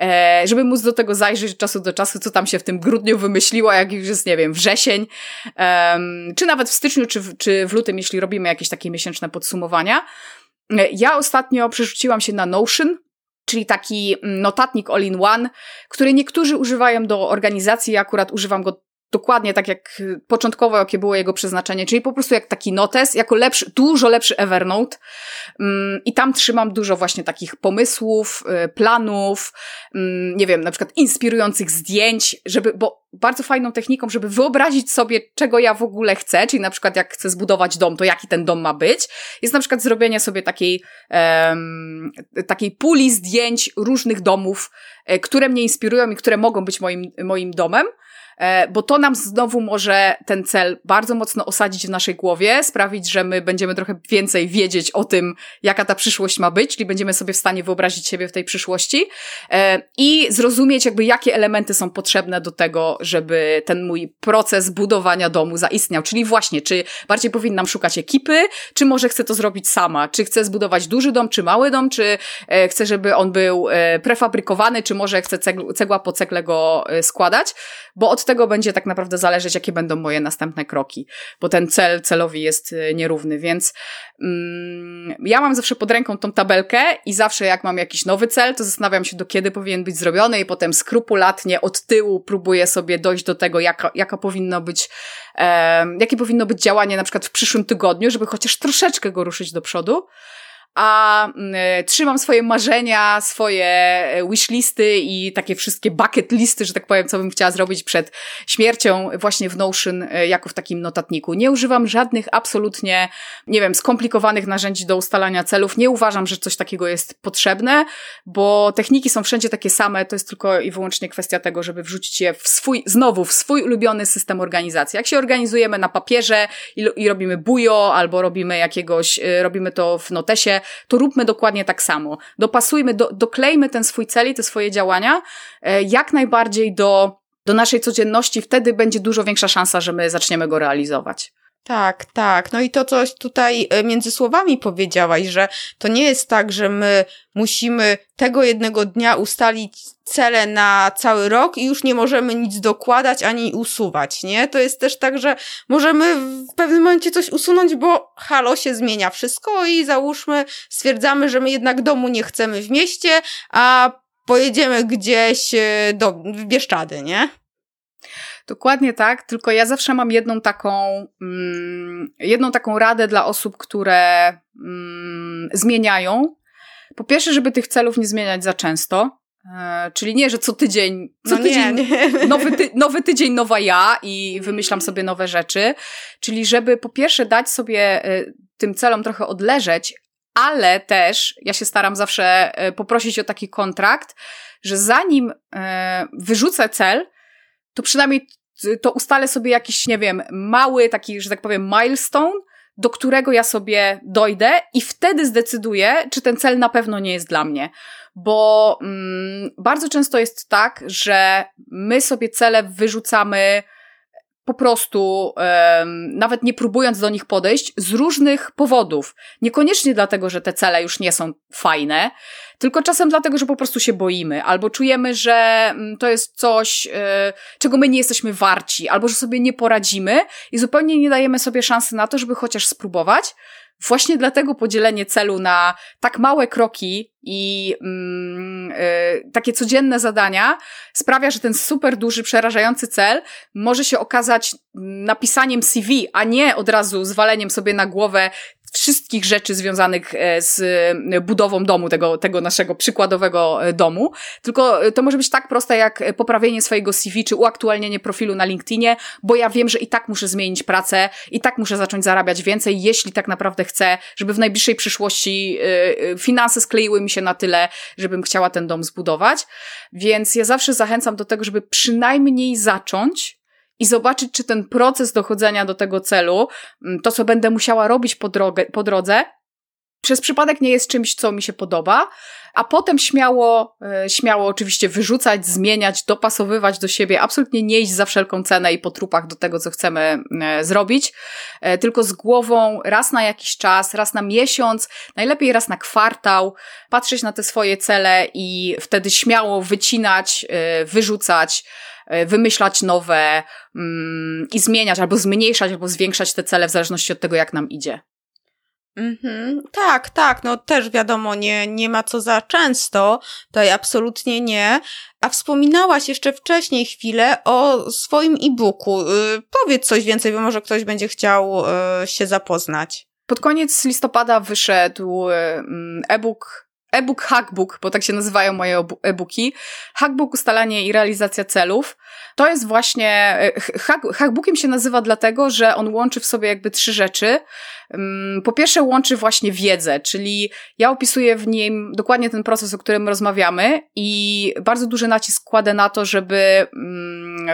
e, żeby móc do tego zajrzeć od czasu do czasu, co tam się w tym grudniu wymyśliło, jak już jest, nie wiem, wrzesień, e, czy nawet w styczniu, czy w, czy w lutym, jeśli robimy jakieś takie miesięczne podsumowania. E, ja ostatnio przerzuciłam się na Notion, czyli taki notatnik all-in-one, który niektórzy używają do organizacji, ja akurat używam go dokładnie tak jak początkowo, jakie było jego przeznaczenie, czyli po prostu jak taki notes, jako lepszy, dużo lepszy Evernote. Mm, i tam trzymam dużo właśnie takich pomysłów, y, planów, mm, nie wiem, na przykład inspirujących zdjęć, żeby, bo bardzo fajną techniką, żeby wyobrazić sobie, czego ja w ogóle chcę, czyli na przykład jak chcę zbudować dom, to jaki ten dom ma być, jest na przykład zrobienie sobie takiej, um, takiej puli zdjęć różnych domów, e, które mnie inspirują i które mogą być moim, moim domem, bo to nam znowu może ten cel bardzo mocno osadzić w naszej głowie, sprawić, że my będziemy trochę więcej wiedzieć o tym, jaka ta przyszłość ma być, czyli będziemy sobie w stanie wyobrazić siebie w tej przyszłości e, i zrozumieć jakby jakie elementy są potrzebne do tego, żeby ten mój proces budowania domu zaistniał. Czyli właśnie, czy bardziej powinnam szukać ekipy, czy może chcę to zrobić sama, czy chcę zbudować duży dom, czy mały dom, czy e, chcę, żeby on był prefabrykowany, czy może chcę cegła po cegle go składać, bo od tego będzie tak naprawdę zależeć, jakie będą moje następne kroki, bo ten cel celowi jest y, nierówny, więc mm, ja mam zawsze pod ręką tą tabelkę i zawsze jak mam jakiś nowy cel, to zastanawiam się, do kiedy powinien być zrobiony i potem skrupulatnie od tyłu próbuję sobie dojść do tego, jaka, jaka powinno być, e, jakie powinno być działanie na przykład w przyszłym tygodniu, żeby chociaż troszeczkę go ruszyć do przodu a y, trzymam swoje marzenia, swoje e, wishlisty i takie wszystkie bucket listy, że tak powiem, co bym chciała zrobić przed śmiercią właśnie w Notion e, jako w takim notatniku. Nie używam żadnych absolutnie, nie wiem, skomplikowanych narzędzi do ustalania celów. Nie uważam, że coś takiego jest potrzebne, bo techniki są wszędzie takie same, to jest tylko i wyłącznie kwestia tego, żeby wrzucić je w swój, znowu w swój ulubiony system organizacji. Jak się organizujemy na papierze i, i robimy bujo albo robimy jakiegoś, robimy to w notesie, to róbmy dokładnie tak samo. Dopasujmy, do, doklejmy ten swój cel i te swoje działania e, jak najbardziej do, do naszej codzienności, wtedy będzie dużo większa szansa, że my zaczniemy go realizować. Tak, tak. No i to coś tutaj e, między słowami powiedziałaś, że to nie jest tak, że my musimy tego jednego dnia ustalić cele na cały rok i już nie możemy nic dokładać ani usuwać, nie? To jest też tak, że możemy w pewnym momencie coś usunąć, bo halo się zmienia wszystko i załóżmy, stwierdzamy, że my jednak domu nie chcemy w mieście, a pojedziemy gdzieś e, do, w Bieszczady, nie? Dokładnie tak, tylko ja zawsze mam jedną taką, mm, jedną taką radę dla osób, które mm, zmieniają. Po pierwsze, żeby tych celów nie zmieniać za często. E, czyli nie, że co tydzień, co no tydzień nie, nie. Nowy, ty, nowy tydzień, nowa ja i wymyślam sobie nowe rzeczy. Czyli żeby po pierwsze dać sobie e, tym celom trochę odleżeć, ale też ja się staram zawsze e, poprosić o taki kontrakt, że zanim wyrzucę cel, to przynajmniej to ustalę sobie jakiś, nie wiem, mały taki, że tak powiem, milestone, do którego ja sobie dojdę i wtedy zdecyduję, czy ten cel na pewno nie jest dla mnie. Bo mm, bardzo często jest tak, że my sobie cele wyrzucamy po prostu, um, nawet nie próbując do nich podejść, z różnych powodów. Niekoniecznie dlatego, że te cele już nie są fajne, tylko czasem dlatego, że po prostu się boimy, albo czujemy, że mm, to jest coś, e, czego my nie jesteśmy warci, albo że sobie nie poradzimy i zupełnie nie dajemy sobie szansy na to, żeby chociaż spróbować. Właśnie dlatego podzielenie celu na tak małe kroki i mm, y, takie codzienne zadania sprawia, że ten super duży, przerażający cel może się okazać napisaniem CV, a nie od razu zwaleniem sobie na głowę wszystkich rzeczy związanych e, z e, budową domu, tego, tego naszego przykładowego e, domu. Tylko to może być tak proste jak poprawienie swojego CV czy uaktualnienie profilu na LinkedInie, bo ja wiem, że i tak muszę zmienić pracę, i tak muszę zacząć zarabiać więcej, jeśli tak naprawdę chcę, żeby w najbliższej przyszłości finanse skleiły mi się na tyle, żebym chciała ten dom zbudować. Więc ja zawsze zachęcam do tego, żeby przynajmniej zacząć i zobaczyć, czy ten proces dochodzenia do tego celu, mm, to co będę musiała robić po, drogę, po drodze, przez przypadek nie jest czymś, co mi się podoba, a potem śmiało, e, śmiało oczywiście wyrzucać, zmieniać, dopasowywać do siebie, absolutnie nie iść za wszelką cenę i po trupach do tego, co chcemy e, zrobić, e, tylko z głową raz na jakiś czas, raz na miesiąc, najlepiej raz na kwartał, patrzeć na te swoje cele i wtedy śmiało wycinać, wyrzucać, wymyślać nowe mm, i zmieniać, albo zmniejszać, albo zwiększać te cele w zależności od tego, jak nam idzie. Mhm, tak, tak, no też wiadomo, nie, nie ma co za często, tutaj absolutnie nie. A wspominałaś jeszcze wcześniej chwilę o swoim e-booku. Yy, powiedz coś więcej, bo może ktoś będzie chciał yy, się zapoznać. Pod koniec listopada wyszedł yy, e-book e-book Hackbook, bo tak się nazywają moje e-booki. Hackbook ustalanie i realizacja celów. To jest właśnie, e, hack, hackbookiem się nazywa dlatego, że on łączy w sobie jakby trzy rzeczy. Po pierwsze łączy właśnie wiedzę, czyli ja opisuję w nim dokładnie ten proces, o którym rozmawiamy i bardzo duży nacisk kładę na to, żeby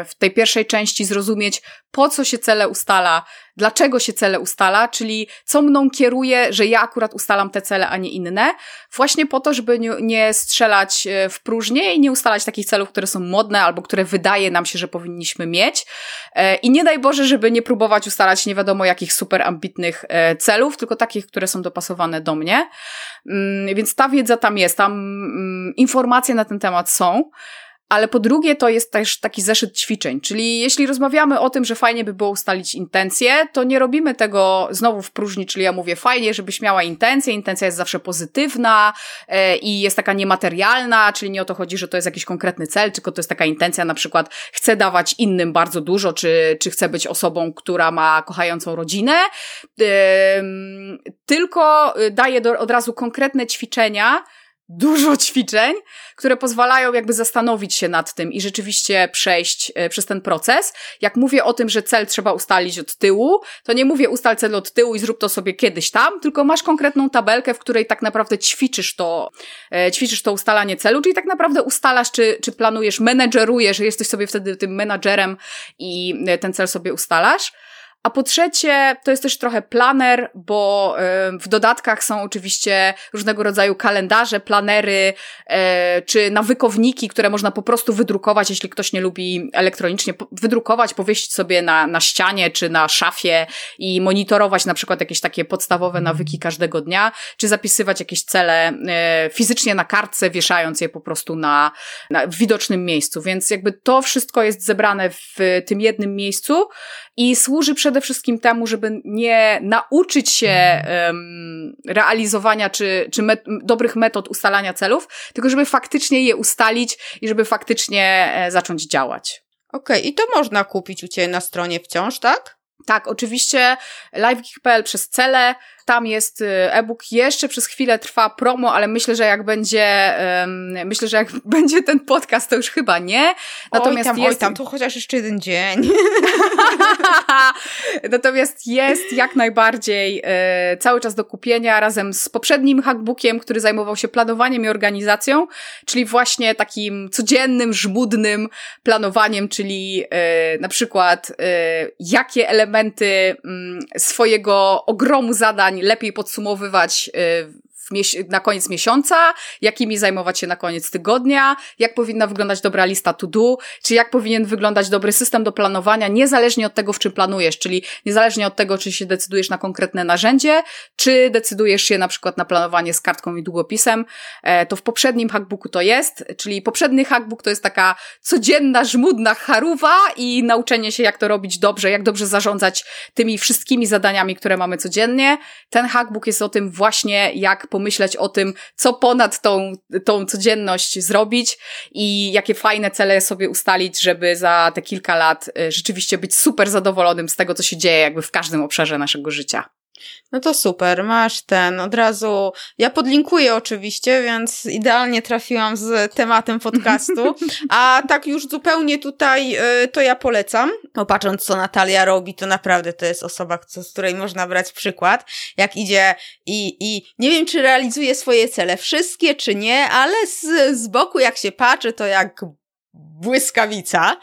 w tej pierwszej części zrozumieć, po co się cele ustala, dlaczego się cele ustala, czyli co mną kieruje, że ja akurat ustalam te cele, a nie inne. Właśnie po to, żeby nie, nie strzelać e, w próżnię i nie ustalać takich celów, które są modne albo które wydaje nam się, że powinniśmy mieć. E, I nie daj Boże, żeby nie próbować ustalać nie wiadomo jakich super ambitnych e, celów, tylko takich, które są dopasowane do mnie. Mm, więc ta wiedza tam jest, tam mm, informacje na ten temat są. Ale po drugie, to jest też taki zeszyt ćwiczeń, czyli jeśli rozmawiamy o tym, że fajnie by było ustalić intencje, to nie robimy tego znowu w próżni, czyli ja mówię fajnie, żebyś miała intencję, intencja jest zawsze pozytywna e, i jest taka niematerialna, czyli nie o to chodzi, że to jest jakiś konkretny cel, tylko to jest taka intencja, na przykład chcę dawać innym bardzo dużo, czy, czy chcę być osobą, która ma kochającą rodzinę, tylko daję do, od razu konkretne ćwiczenia, dużo ćwiczeń, które pozwalają jakby zastanowić się nad tym i rzeczywiście przejść e, przez ten proces. Jak mówię o tym, że cel trzeba ustalić od tyłu, to nie mówię ustal cel od tyłu i zrób to sobie kiedyś tam, tylko masz konkretną tabelkę, w której tak naprawdę ćwiczysz to, e, ćwiczysz to ustalanie celu, czyli tak naprawdę ustalasz, czy, czy planujesz, menedżerujesz, że jesteś sobie wtedy tym menadżerem i e, ten cel sobie ustalasz. A po trzecie, to jest też trochę planer, bo w dodatkach są oczywiście różnego rodzaju kalendarze, planery e, czy nawykowniki, które można po prostu wydrukować, jeśli ktoś nie lubi elektronicznie, wydrukować, powiesić sobie na, na ścianie czy na szafie i monitorować na przykład jakieś takie podstawowe nawyki każdego dnia, czy zapisywać jakieś cele e, fizycznie na kartce, wieszając je po prostu na, na widocznym miejscu. Więc jakby to wszystko jest zebrane w tym jednym miejscu i służy przede wszystkim temu, żeby nie nauczyć się um, realizowania czy, czy met dobrych metod ustalania celów, tylko żeby faktycznie je ustalić i żeby faktycznie e, zacząć działać. Okej, okay, i to można kupić u Ciebie na stronie wciąż, tak? Tak, oczywiście livegeek.pl przez cele, tam jest y, e-book, jeszcze przez chwilę trwa promo, ale myślę, że jak będzie, myślę, że jak będzie ten podcast, to już chyba nie. Natomiast oj tam, jest... oj tam, to chociaż jeszcze jeden dzień. Natomiast jest jak najbardziej e, cały czas do kupienia razem z poprzednim hackbookiem, który zajmował się planowaniem i organizacją, czyli właśnie takim codziennym, żmudnym planowaniem, czyli e, na przykład e, jakie elementy mm, swojego ogromu zadań lepiej podsumowywać y, na koniec miesiąca, jakimi zajmować się na koniec tygodnia, jak powinna wyglądać dobra lista to do, czy jak powinien wyglądać dobry system do planowania, niezależnie od tego, w czym planujesz, czyli niezależnie od tego, czy się decydujesz na konkretne narzędzie, czy decydujesz się na przykład na planowanie z kartką i długopisem, e, to w poprzednim hackbooku to jest, czyli poprzedni hackbook to jest taka codzienna, żmudna charuwa i nauczenie się, jak to robić dobrze, jak dobrze zarządzać tymi wszystkimi zadaniami, które mamy codziennie. Ten hackbook jest o tym właśnie, jak pomyśleć o tym, co ponad tą, tą codzienność zrobić i jakie fajne cele sobie ustalić, żeby za te kilka lat y, rzeczywiście być super zadowolonym z tego, co się dzieje jakby w każdym obszarze naszego życia. No to super, masz ten od razu. Ja podlinkuję oczywiście, więc idealnie trafiłam z tematem podcastu. A tak już zupełnie tutaj y, to ja polecam. Bo patrząc, co Natalia robi, to naprawdę to jest osoba, z której można brać przykład. Jak idzie i, i nie wiem, czy realizuje swoje cele wszystkie, czy nie, ale z, z boku, jak się patrzy, to jak błyskawica.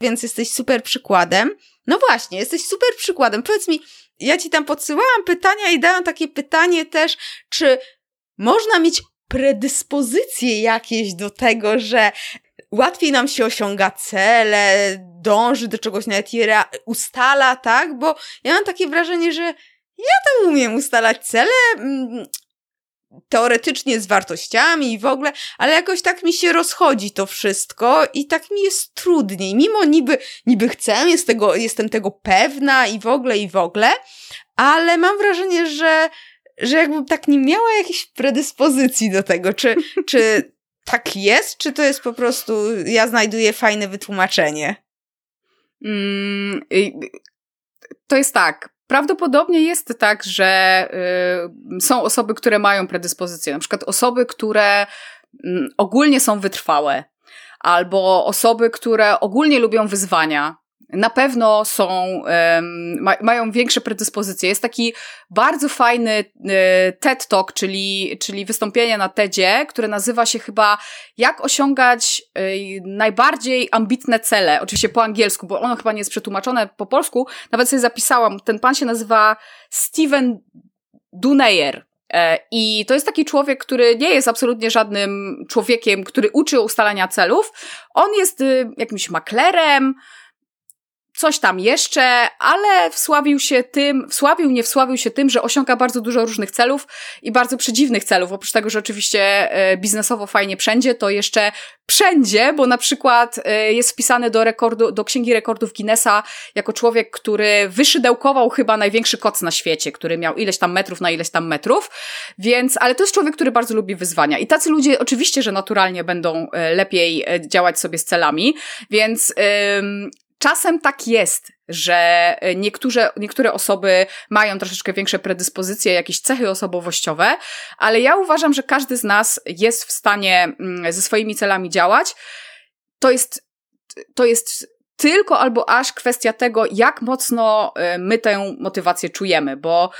Więc jesteś super przykładem. No właśnie, jesteś super przykładem. Powiedz mi, ja ci tam podsyłałam pytania i dałam takie pytanie też, czy można mieć predyspozycje jakieś do tego, że łatwiej nam się osiąga cele, dąży do czegoś, nawet je ustala, tak? Bo ja mam takie wrażenie, że ja tam umiem ustalać cele, mm, teoretycznie z wartościami i w ogóle, ale jakoś tak mi się rozchodzi to wszystko i tak mi jest trudniej. Mimo niby, niby chcę, jest tego, jestem tego pewna i w ogóle, i w ogóle, ale mam wrażenie, że, że jakbym tak nie miała jakiejś predyspozycji do tego, czy, czy tak jest, czy to jest po prostu, ja znajduję fajne wytłumaczenie. Mm, to jest tak. Prawdopodobnie jest tak, że y, są osoby, które mają predyspozycje, na przykład osoby, które y, ogólnie są wytrwałe, albo osoby, które ogólnie lubią wyzwania, na pewno są, ma, mają większe predyspozycje. Jest taki bardzo fajny e, TED Talk, czyli, czyli wystąpienie na TEDzie, które nazywa się chyba Jak osiągać e, najbardziej ambitne cele. Oczywiście po angielsku, bo ono chyba nie jest przetłumaczone po polsku. Nawet sobie zapisałam. Ten pan się nazywa Steven Duneyer. E, I to jest taki człowiek, który nie jest absolutnie żadnym człowiekiem, który uczy ustalania celów. On jest jakimś maklerem, coś tam jeszcze, ale wsławił się tym, wsławił, nie wsławił się tym, że osiąga bardzo dużo różnych celów i bardzo przedziwnych celów. Oprócz tego, że oczywiście e, biznesowo fajnie wszędzie, to jeszcze wszędzie, bo na przykład e, jest wpisany do rekordu, do księgi rekordów Guinnessa jako człowiek, który wyszydełkował chyba największy koc na świecie, który miał ileś tam metrów na ileś tam metrów, więc, ale to jest człowiek, który bardzo lubi wyzwania. I tacy ludzie oczywiście, że naturalnie będą e, lepiej działać sobie z celami, więc Czasem tak jest, że e, niektóre, niektóre osoby mają troszeczkę większe predyspozycje, jakieś cechy osobowościowe, ale ja uważam, że każdy z nas jest w stanie mm, ze swoimi celami działać. To jest, to jest tylko albo aż kwestia tego, jak mocno e, my tę motywację czujemy, bo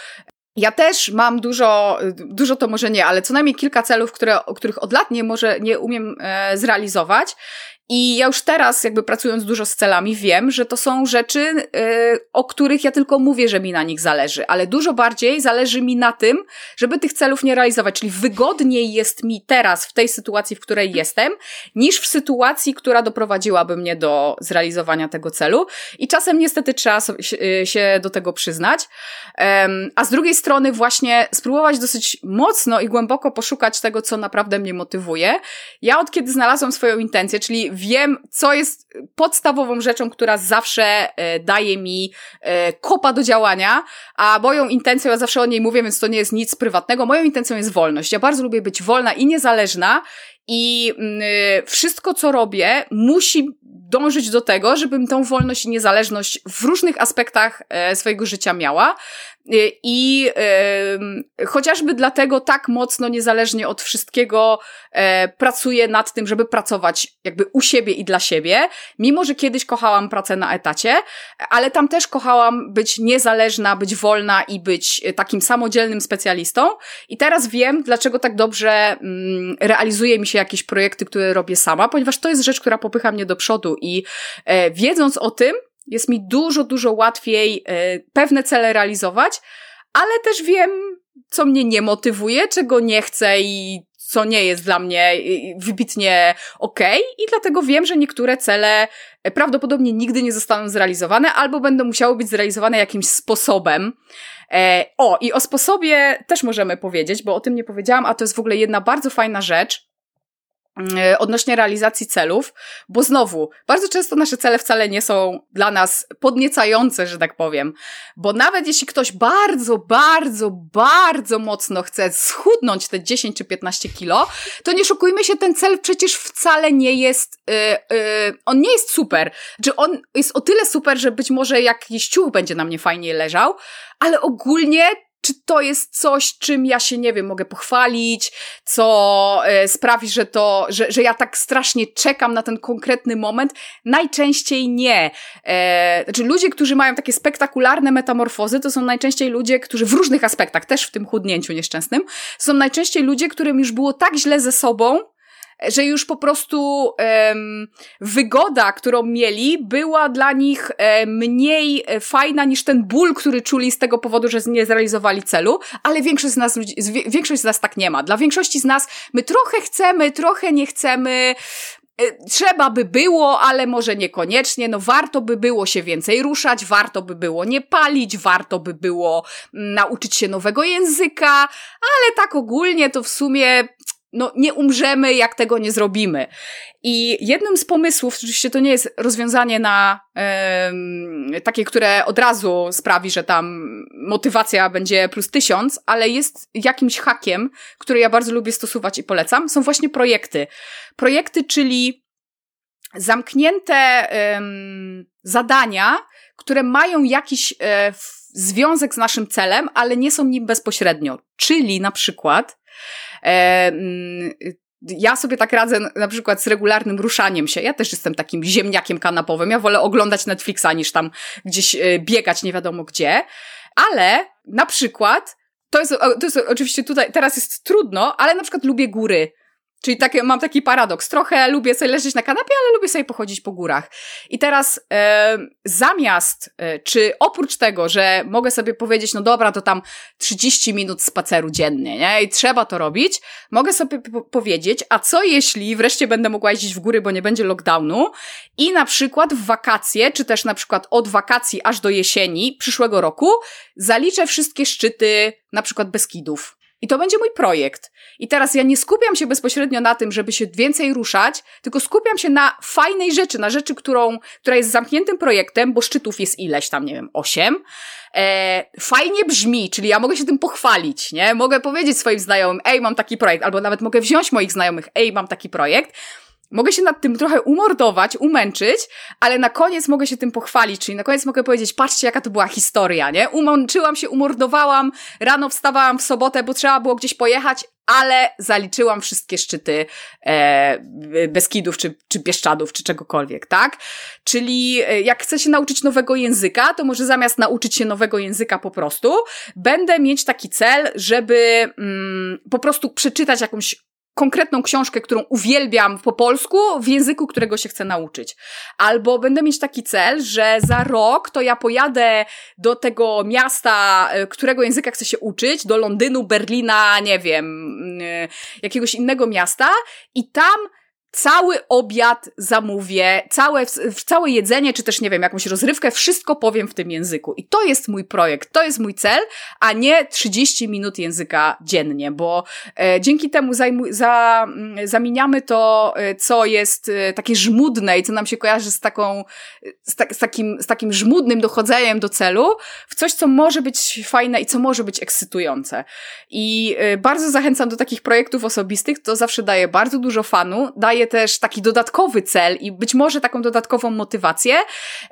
ja też mam dużo, dużo to może nie, ale co najmniej kilka celów, które, których od lat nie może, nie umiem e, zrealizować. I ja już teraz, jakby pracując dużo z celami, wiem, że to są rzeczy, yy, o których ja tylko mówię, że mi na nich zależy, ale dużo bardziej zależy mi na tym, żeby tych celów nie realizować. Czyli wygodniej jest mi teraz w tej sytuacji, w której jestem, niż w sytuacji, która doprowadziłaby mnie do zrealizowania tego celu. I czasem niestety trzeba y, się do tego przyznać. A z drugiej strony, właśnie spróbować dosyć mocno i głęboko poszukać tego, co naprawdę mnie motywuje. Ja od kiedy znalazłam swoją intencję, czyli wiem, co jest podstawową rzeczą, która zawsze e, daje mi e, kopa do działania, a moją intencją, ja zawsze o niej mówię, więc to nie jest nic prywatnego, moją intencją jest wolność. Ja bardzo lubię być wolna i niezależna i mm, wszystko, co robię, musi dążyć do tego, żebym tą wolność i niezależność w różnych aspektach e, swojego życia miała. Y, I chociażby dlatego tak mocno, niezależnie od wszystkiego, e, pracuję nad tym, żeby pracować jakby u siebie i dla siebie. Mimo, że kiedyś kochałam pracę na etacie, ale tam też kochałam być niezależna, być wolna i być takim samodzielnym specjalistą. I teraz wiem, dlaczego tak dobrze mm, realizuje mi się jakieś projekty, które robię sama, ponieważ to jest rzecz, która popycha mnie do przodu. I e, wiedząc o tym, jest mi dużo, dużo łatwiej e, pewne cele realizować, ale też wiem, co mnie nie motywuje, czego nie chcę i co nie jest dla mnie wybitnie okej okay. i dlatego wiem, że niektóre cele e, prawdopodobnie nigdy nie zostaną zrealizowane albo będą musiały być zrealizowane jakimś sposobem. E, o, i o sposobie też możemy powiedzieć, bo o tym nie powiedziałam, a to jest w ogóle jedna bardzo fajna rzecz, E, odnośnie realizacji celów, bo znowu, bardzo często nasze cele wcale nie są dla nas podniecające, że tak powiem, bo nawet jeśli ktoś bardzo, bardzo, bardzo mocno chce schudnąć te 10 czy 15 kilo, to nie szukujmy się, ten cel przecież wcale nie jest, yy, yy, on nie jest super, że on jest o tyle super, że być może jakiś ciuch będzie na mnie fajnie leżał, ale ogólnie czy to jest coś, czym ja się, nie wiem, mogę pochwalić, co e, sprawi, że to, że, że ja tak strasznie czekam na ten konkretny moment? Najczęściej nie. E, znaczy, ludzie, którzy mają takie spektakularne metamorfozy, to są najczęściej ludzie, którzy w różnych aspektach, też w tym chudnięciu nieszczęsnym, są najczęściej ludzie, którym już było tak źle ze sobą, że już po prostu um, wygoda, którą mieli, była dla nich e, mniej e, fajna niż ten ból, który czuli z tego powodu, że nie zrealizowali celu, ale większość z nas, większość z nas tak nie ma. Dla większości z nas my trochę chcemy, trochę nie chcemy, e, trzeba by było, ale może niekoniecznie. No warto by było się więcej ruszać, warto by było nie palić, warto by było mm, nauczyć się nowego języka, ale tak ogólnie to w sumie no, nie umrzemy, jak tego nie zrobimy. I jednym z pomysłów, oczywiście to nie jest rozwiązanie na e, takie, które od razu sprawi, że tam motywacja będzie plus tysiąc, ale jest jakimś hakiem, który ja bardzo lubię stosować i polecam, są właśnie projekty. Projekty, czyli zamknięte e, zadania, które mają jakiś e, związek z naszym celem, ale nie są nim bezpośrednio. Czyli na przykład ja sobie tak radzę na przykład z regularnym ruszaniem się. Ja też jestem takim ziemniakiem kanapowym. Ja wolę oglądać Netflixa niż tam gdzieś e, biegać nie wiadomo gdzie. Ale na przykład, to jest, to jest oczywiście tutaj, teraz jest trudno, ale na przykład lubię góry. Czyli takie, mam taki paradoks. Trochę lubię sobie leżeć na kanapie, ale lubię sobie pochodzić po górach. I teraz e, zamiast, e, czy oprócz tego, że mogę sobie powiedzieć, no dobra, to tam 30 minut spaceru dziennie, nie? I trzeba to robić, mogę sobie powiedzieć, a co jeśli wreszcie będę mogła jeździć w góry, bo nie będzie lockdownu i na przykład w wakacje, czy też na przykład od wakacji aż do jesieni przyszłego roku zaliczę wszystkie szczyty na przykład Beskidów i to będzie mój projekt. I teraz ja nie skupiam się bezpośrednio na tym, żeby się więcej ruszać, tylko skupiam się na fajnej rzeczy, na rzeczy, którą, która jest zamkniętym projektem, bo szczytów jest ileś tam, nie wiem, osiem. E, fajnie brzmi, czyli ja mogę się tym pochwalić, nie? Mogę powiedzieć swoim znajomym, ej, mam taki projekt, albo nawet mogę wziąć moich znajomych, ej, mam taki projekt. Mogę się nad tym trochę umordować, umęczyć, ale na koniec mogę się tym pochwalić, czyli na koniec mogę powiedzieć, patrzcie jaka to była historia, nie? Umęczyłam się, umordowałam, rano wstawałam w sobotę, bo trzeba było gdzieś pojechać, ale zaliczyłam wszystkie szczyty e, Beskidów, czy, czy Bieszczadów, czy czegokolwiek, tak? Czyli e, jak chcę się nauczyć nowego języka, to może zamiast nauczyć się nowego języka po prostu, będę mieć taki cel, żeby mm, po prostu przeczytać jakąś konkretną książkę, którą uwielbiam po polsku, w języku, którego się chcę nauczyć. Albo będę mieć taki cel, że za rok to ja pojadę do tego miasta, e, którego języka chcę się uczyć, do Londynu, Berlina, nie wiem, e, jakiegoś innego miasta i tam cały obiad zamówię, całe, całe jedzenie, czy też nie wiem, jakąś rozrywkę, wszystko powiem w tym języku. I to jest mój projekt, to jest mój cel, a nie 30 minut języka dziennie, bo e, dzięki temu zajmu, za, mm, zamieniamy to, e, co jest e, takie żmudne i co nam się kojarzy z taką, z, ta, z, takim, z takim żmudnym dochodzeniem do celu, w coś, co może być fajne i co może być ekscytujące. I e, bardzo zachęcam do takich projektów osobistych, to zawsze daje bardzo dużo fanu, daje daje też taki dodatkowy cel i być może taką dodatkową motywację.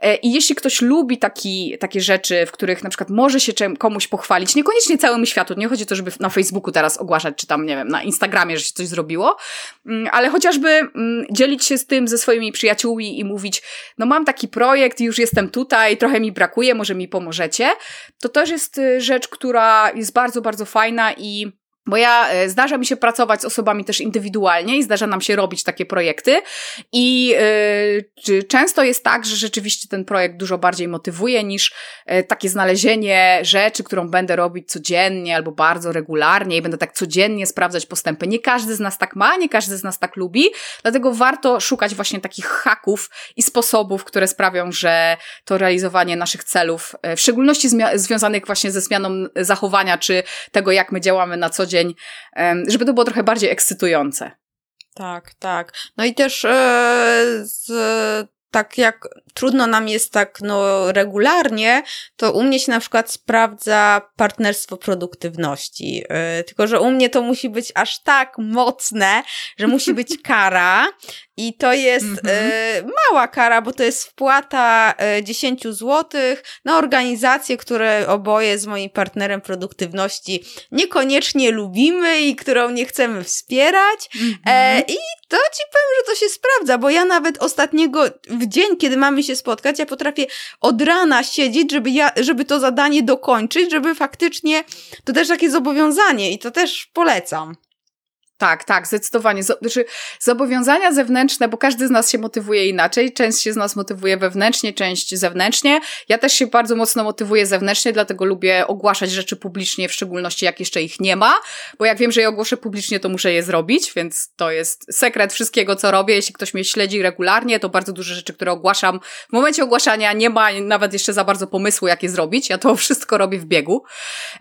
E, I jeśli ktoś lubi taki, takie rzeczy, w których na przykład może się komuś pochwalić, niekoniecznie całemu światu, nie chodzi o to, żeby na Facebooku teraz ogłaszać, czy tam, nie wiem, na Instagramie, że się coś zrobiło, mm, ale chociażby mm, dzielić się z tym ze swoimi przyjaciółmi i mówić, no mam taki projekt, już jestem tutaj, trochę mi brakuje, może mi pomożecie, to też jest y, rzecz, która jest bardzo, bardzo fajna i bo ja e, zdarza mi się pracować z osobami też indywidualnie i zdarza nam się robić takie projekty. I y, często jest tak, że rzeczywiście ten projekt dużo bardziej motywuje niż y, takie znalezienie rzeczy, którą będę robić codziennie albo bardzo regularnie i będę tak codziennie sprawdzać postępy. Nie każdy z nas tak ma, nie każdy z nas tak lubi, dlatego warto szukać właśnie takich haków i sposobów, które sprawią, że to realizowanie naszych celów, w szczególności związanych właśnie ze zmianą zachowania, czy tego, jak my działamy na co dzień, dzień, żeby to było trochę bardziej ekscytujące. Tak, tak. No i też e, z, tak jak trudno nam jest tak no, regularnie, to u mnie się na przykład sprawdza partnerstwo produktywności. Yy, tylko, że u mnie to musi być aż tak mocne, że musi być kara. I to jest mm -hmm. y, mała kara, bo to jest wpłata y, 10 zł na organizację, które oboje z moim partnerem produktywności niekoniecznie lubimy i którą nie chcemy wspierać. E, I to ci powiem, że to się sprawdza, bo ja nawet ostatniego, w dzień, kiedy mamy się spotkać, ja potrafię od rana siedzieć, żeby, ja, żeby to zadanie dokończyć, żeby faktycznie, to też takie zobowiązanie i to też polecam. Tak, tak, zdecydowanie. Znaczy, zobowiązania zewnętrzne, bo każdy z nas się motywuje inaczej. Część się z nas motywuje wewnętrznie, część zewnętrznie. Ja też się bardzo mocno motywuję zewnętrznie, dlatego lubię ogłaszać rzeczy publicznie, w szczególności jak jeszcze ich nie ma, bo jak wiem, że je ogłoszę publicznie, to muszę je zrobić, więc to jest sekret wszystkiego, co robię. Jeśli ktoś mnie śledzi regularnie, to bardzo dużo rzeczy, które ogłaszam. W momencie ogłaszania nie ma nawet jeszcze za bardzo pomysłu, jak je zrobić. Ja to wszystko robię w biegu.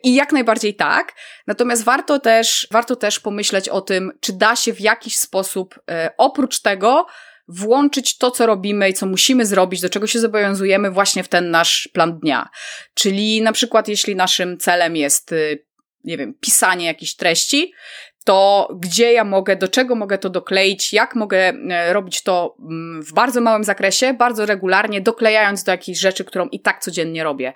I jak najbardziej tak. Natomiast warto też, warto też pomyśleć o tym, czy da się w jakiś sposób, e, oprócz tego, włączyć to, co robimy i co musimy zrobić, do czego się zobowiązujemy właśnie w ten nasz plan dnia. Czyli na przykład, jeśli naszym celem jest, y, nie wiem, pisanie jakichś treści, to gdzie ja mogę, do czego mogę to dokleić, jak mogę e, robić to mm, w bardzo małym zakresie, bardzo regularnie, doklejając do jakiejś rzeczy, którą i tak codziennie robię.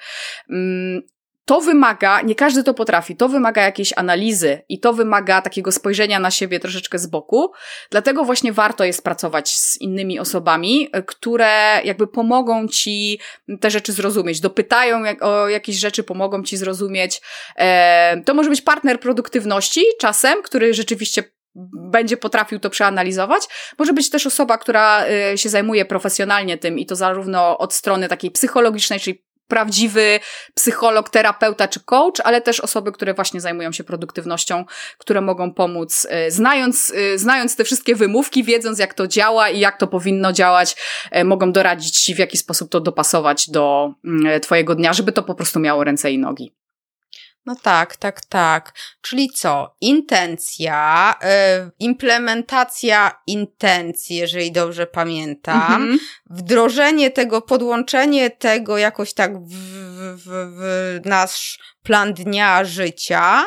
To wymaga, nie każdy to potrafi, to wymaga jakiejś analizy i to wymaga takiego spojrzenia na siebie troszeczkę z boku. Dlatego właśnie warto jest pracować z innymi osobami, które jakby pomogą ci te rzeczy zrozumieć, dopytają o jakieś rzeczy, pomogą ci zrozumieć. E, to może być partner produktywności czasem, który rzeczywiście będzie potrafił to przeanalizować. Może być też osoba, która y, się zajmuje profesjonalnie tym i to zarówno od strony takiej psychologicznej, czyli prawdziwy psycholog, terapeuta czy coach, ale też osoby, które właśnie zajmują się produktywnością, które mogą pomóc, e, znając, e, znając te wszystkie wymówki, wiedząc jak to działa i jak to powinno działać, e, mogą doradzić ci, w jaki sposób to dopasować do mm, Twojego dnia, żeby to po prostu miało ręce i nogi. No tak, tak, tak. Czyli co? Intencja, y, implementacja intencji, jeżeli dobrze pamiętam, mhm. wdrożenie tego, podłączenie tego jakoś tak w, w, w nasz plan dnia życia,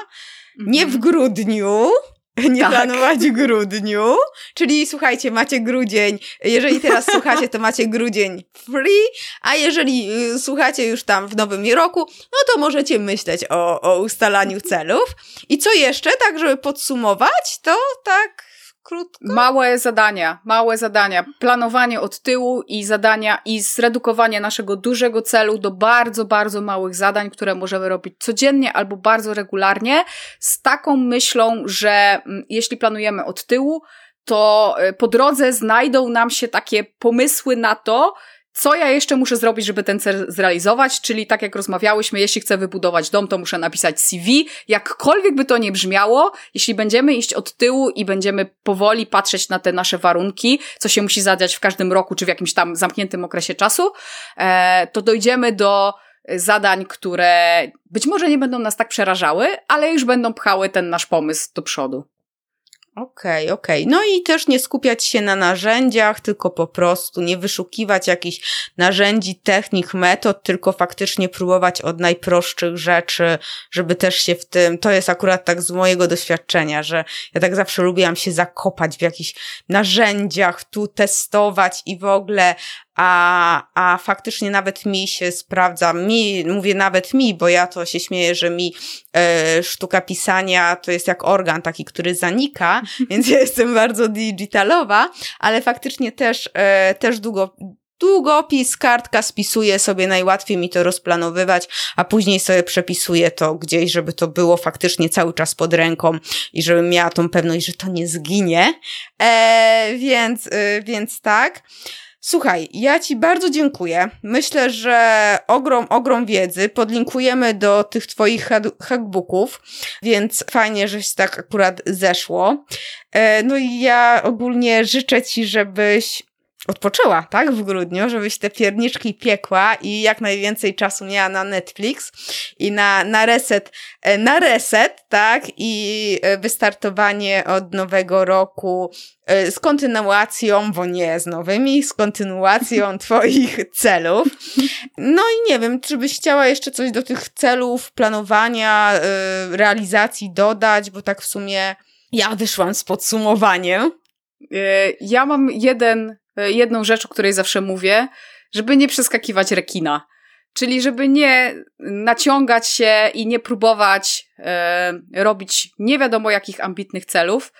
nie w mhm. grudniu, nie tak. planować w grudniu. Czyli słuchajcie, macie grudzień. Jeżeli teraz słuchacie, to macie grudzień free, a jeżeli y, słuchacie już tam w nowym roku, no to możecie myśleć o, o ustalaniu celów. I co jeszcze, tak żeby podsumować, to tak krótko? Małe zadania, małe zadania. Planowanie od tyłu i zadania i zredukowanie naszego dużego celu do bardzo, bardzo małych zadań, które możemy robić codziennie albo bardzo regularnie, z taką myślą, że mm, jeśli planujemy od tyłu, to y, po drodze znajdą nam się takie pomysły na to, co ja jeszcze muszę zrobić, żeby ten cel zrealizować, czyli tak jak rozmawiałyśmy, jeśli chcę wybudować dom, to muszę napisać CV, jakkolwiek by to nie brzmiało, jeśli będziemy iść od tyłu i będziemy powoli patrzeć na te nasze warunki, co się musi zadziać w każdym roku, czy w jakimś tam zamkniętym okresie czasu, e, to dojdziemy do zadań, które być może nie będą nas tak przerażały, ale już będą pchały ten nasz pomysł do przodu. Okej, okay, okej. Okay. No i też nie skupiać się na narzędziach, tylko po prostu nie wyszukiwać jakichś narzędzi, technik, metod, tylko faktycznie próbować od najprostszych rzeczy, żeby też się w tym, to jest akurat tak z mojego doświadczenia, że ja tak zawsze lubiłam się zakopać w jakichś narzędziach, tu testować i w ogóle, a, a faktycznie nawet mi się sprawdza, mi, mówię nawet mi, bo ja to się śmieję, że mi e, sztuka pisania to jest jak organ taki, który zanika, więc ja jestem bardzo digitalowa, ale faktycznie też, e, też długo, długopis, kartka spisuje sobie, najłatwiej mi to rozplanowywać, a później sobie przepisuję to gdzieś, żeby to było faktycznie cały czas pod ręką i żebym miała tą pewność, że to nie zginie. E, więc, e, więc tak. Słuchaj, ja Ci bardzo dziękuję. Myślę, że ogrom, ogrom wiedzy. Podlinkujemy do tych Twoich hackbooków, więc fajnie, żeś tak akurat zeszło. E, no i ja ogólnie życzę Ci, żebyś odpoczęła, tak, w grudniu, żebyś te pierniczki piekła i jak najwięcej czasu miała na Netflix i na, na reset, e, na reset, tak, i e, wystartowanie od nowego roku e, z kontynuacją, bo nie z nowymi, z kontynuacją twoich celów. No i nie wiem, czy byś chciała jeszcze coś do tych celów, planowania, realizacji dodać, bo tak w sumie ja wyszłam z podsumowaniem. Ja mam jeden jedną rzecz, o której zawsze mówię, żeby nie przeskakiwać rekina. Czyli żeby nie naciągać się i nie próbować e, robić nie wiadomo jakich ambitnych celów,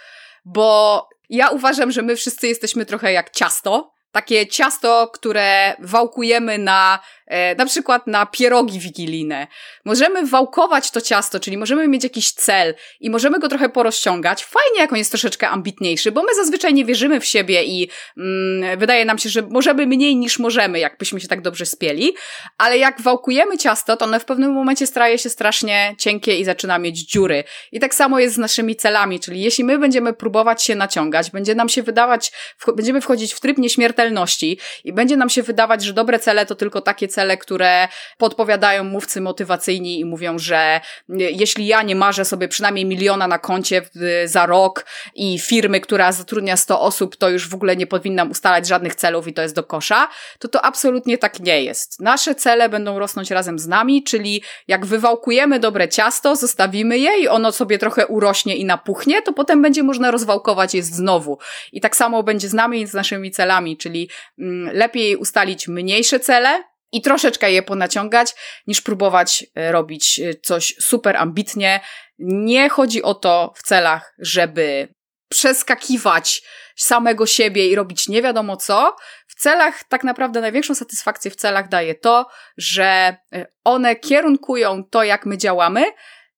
bo ja uważam, że my wszyscy jesteśmy trochę jak ciasto. Takie ciasto, które wałkujemy na E, na przykład na pierogi wigilijne. Możemy wałkować to ciasto, czyli możemy mieć jakiś cel i możemy go trochę porozciągać. Fajnie, jak on jest troszeczkę ambitniejszy, bo my zazwyczaj nie wierzymy w siebie i mm, wydaje nam się, że możemy mniej niż możemy, jakbyśmy się tak dobrze spieli, ale jak wałkujemy ciasto, to one w pewnym momencie staje się strasznie cienkie i zaczyna mieć dziury. I tak samo jest z naszymi celami, czyli jeśli my będziemy próbować się naciągać, będzie nam się wydawać, będziemy wchodzić w tryb nieśmiertelności i będzie nam się wydawać, że dobre cele to tylko takie cele, które podpowiadają mówcy motywacyjni i mówią, że jeśli ja nie marzę sobie przynajmniej miliona na koncie za rok i firmy, która zatrudnia 100 osób, to już w ogóle nie powinnam ustalać żadnych celów i to jest do kosza, to to absolutnie tak nie jest. Nasze cele będą rosnąć razem z nami, czyli jak wywałkujemy dobre ciasto, zostawimy je i ono sobie trochę urośnie i napuchnie, to potem będzie można rozwałkować je znowu. I tak samo będzie z nami i z naszymi celami, czyli mm, lepiej ustalić mniejsze cele, i troszeczkę je ponaciągać, niż próbować e, robić e, coś super ambitnie. Nie chodzi o to w celach, żeby przeskakiwać samego siebie i robić nie wiadomo co. W celach tak naprawdę największą satysfakcję w celach daje to, że e, one kierunkują to, jak my działamy,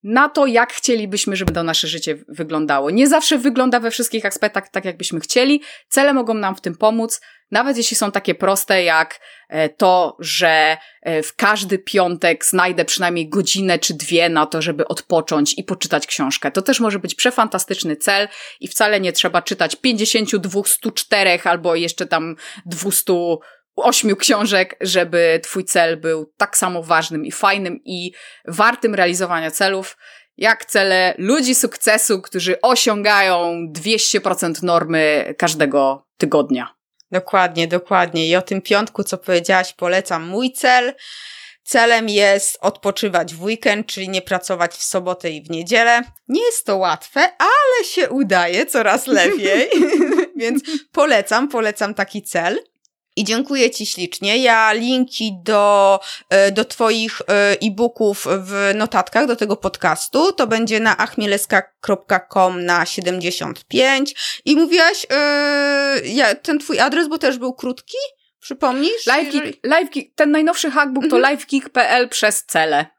na to, jak chcielibyśmy, żeby to nasze życie wyglądało. Nie zawsze wygląda we wszystkich aspektach tak, jakbyśmy chcieli. Cele mogą nam w tym pomóc, nawet jeśli są takie proste jak e, to, że e, w każdy piątek znajdę przynajmniej godzinę czy dwie na to, żeby odpocząć i poczytać książkę. To też może być przefantastyczny cel i wcale nie trzeba czytać 52, 104 albo jeszcze tam 200 ośmiu książek, żeby twój cel był tak samo ważnym i fajnym i wartym realizowania celów, jak cele ludzi sukcesu, którzy osiągają 200% normy każdego tygodnia. Dokładnie, dokładnie. I o tym piątku, co powiedziałaś, polecam mój cel. Celem jest odpoczywać w weekend, czyli nie pracować w sobotę i w niedzielę. Nie jest to łatwe, ale się udaje coraz lepiej, więc polecam, polecam taki cel. I dziękuję Ci ślicznie. Ja linki do, e, do Twoich e, e-booków w notatkach do tego podcastu. To będzie na achmieleska.com na 75. I mówiłaś, yy, ja, ten Twój adres, bo też był krótki? Przypomnisz? LiveGeek, jeżeli... Ten najnowszy hackbook mhm. to livegeek.pl przez cele.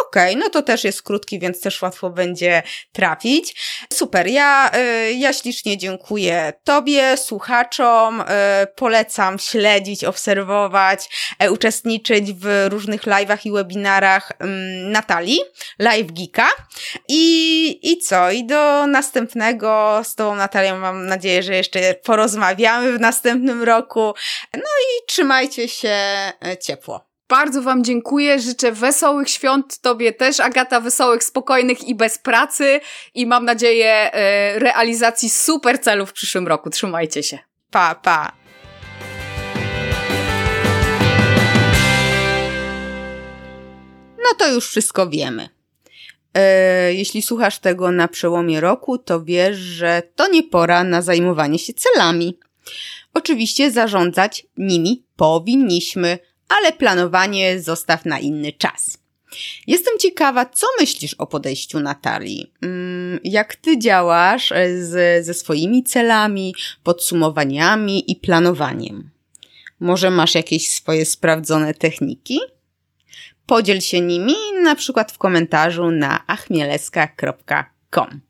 Okej, okay, no to też jest krótki, więc też łatwo będzie trafić. Super, ja, y, ja ślicznie dziękuję Tobie, słuchaczom, y, polecam śledzić, obserwować, e, uczestniczyć w różnych live'ach i webinarach Natalii, Live Geeka. I, I co? I do następnego z Tobą, Natalią, mam nadzieję, że jeszcze porozmawiamy w następnym roku. No i trzymajcie się e, ciepło. Bardzo Wam dziękuję. Życzę wesołych świąt Tobie też, Agata, wesołych, spokojnych i bez pracy. I mam nadzieję e, realizacji super celów w przyszłym roku. Trzymajcie się. Pa, pa. No to już wszystko wiemy. E, jeśli słuchasz tego na przełomie roku, to wiesz, że to nie pora na zajmowanie się celami. Oczywiście zarządzać nimi powinniśmy, ale planowanie zostaw na inny czas. Jestem ciekawa, co myślisz o podejściu Natalii? Mm, jak ty działasz z, ze swoimi celami, podsumowaniami i planowaniem? Może masz jakieś swoje sprawdzone techniki? Podziel się nimi na przykład w komentarzu na achmieleska.com.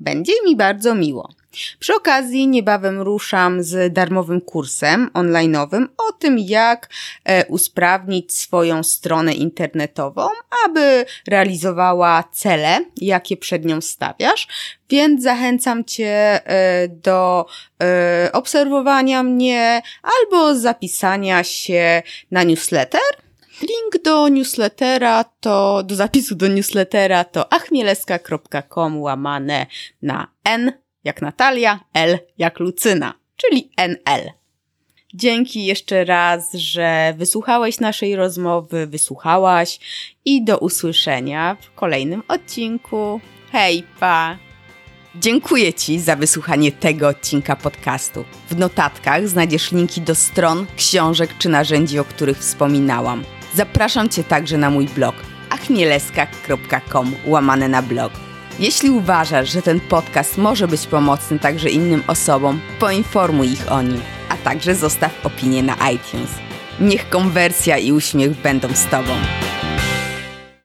Będzie mi bardzo miło. Przy okazji niebawem ruszam z darmowym kursem online'owym o tym, jak e, usprawnić swoją stronę internetową, aby realizowała cele, jakie przed nią stawiasz. Więc zachęcam Cię e, do e, obserwowania mnie albo zapisania się na newsletter. Link do newslettera to, do zapisu do newslettera to achmieleska.com łamane na n jak Natalia, L jak Lucyna, czyli NL. Dzięki jeszcze raz, że wysłuchałeś naszej rozmowy, wysłuchałaś i do usłyszenia w kolejnym odcinku. Hej, pa! Dziękuję Ci za wysłuchanie tego odcinka podcastu. W notatkach znajdziesz linki do stron, książek czy narzędzi, o których wspominałam. Zapraszam Cię także na mój blog achmieleska.com łamane na blog. Jeśli uważasz, że ten podcast może być pomocny także innym osobom, poinformuj ich o nim, a także zostaw opinię na iTunes. Niech konwersja i uśmiech będą z Tobą.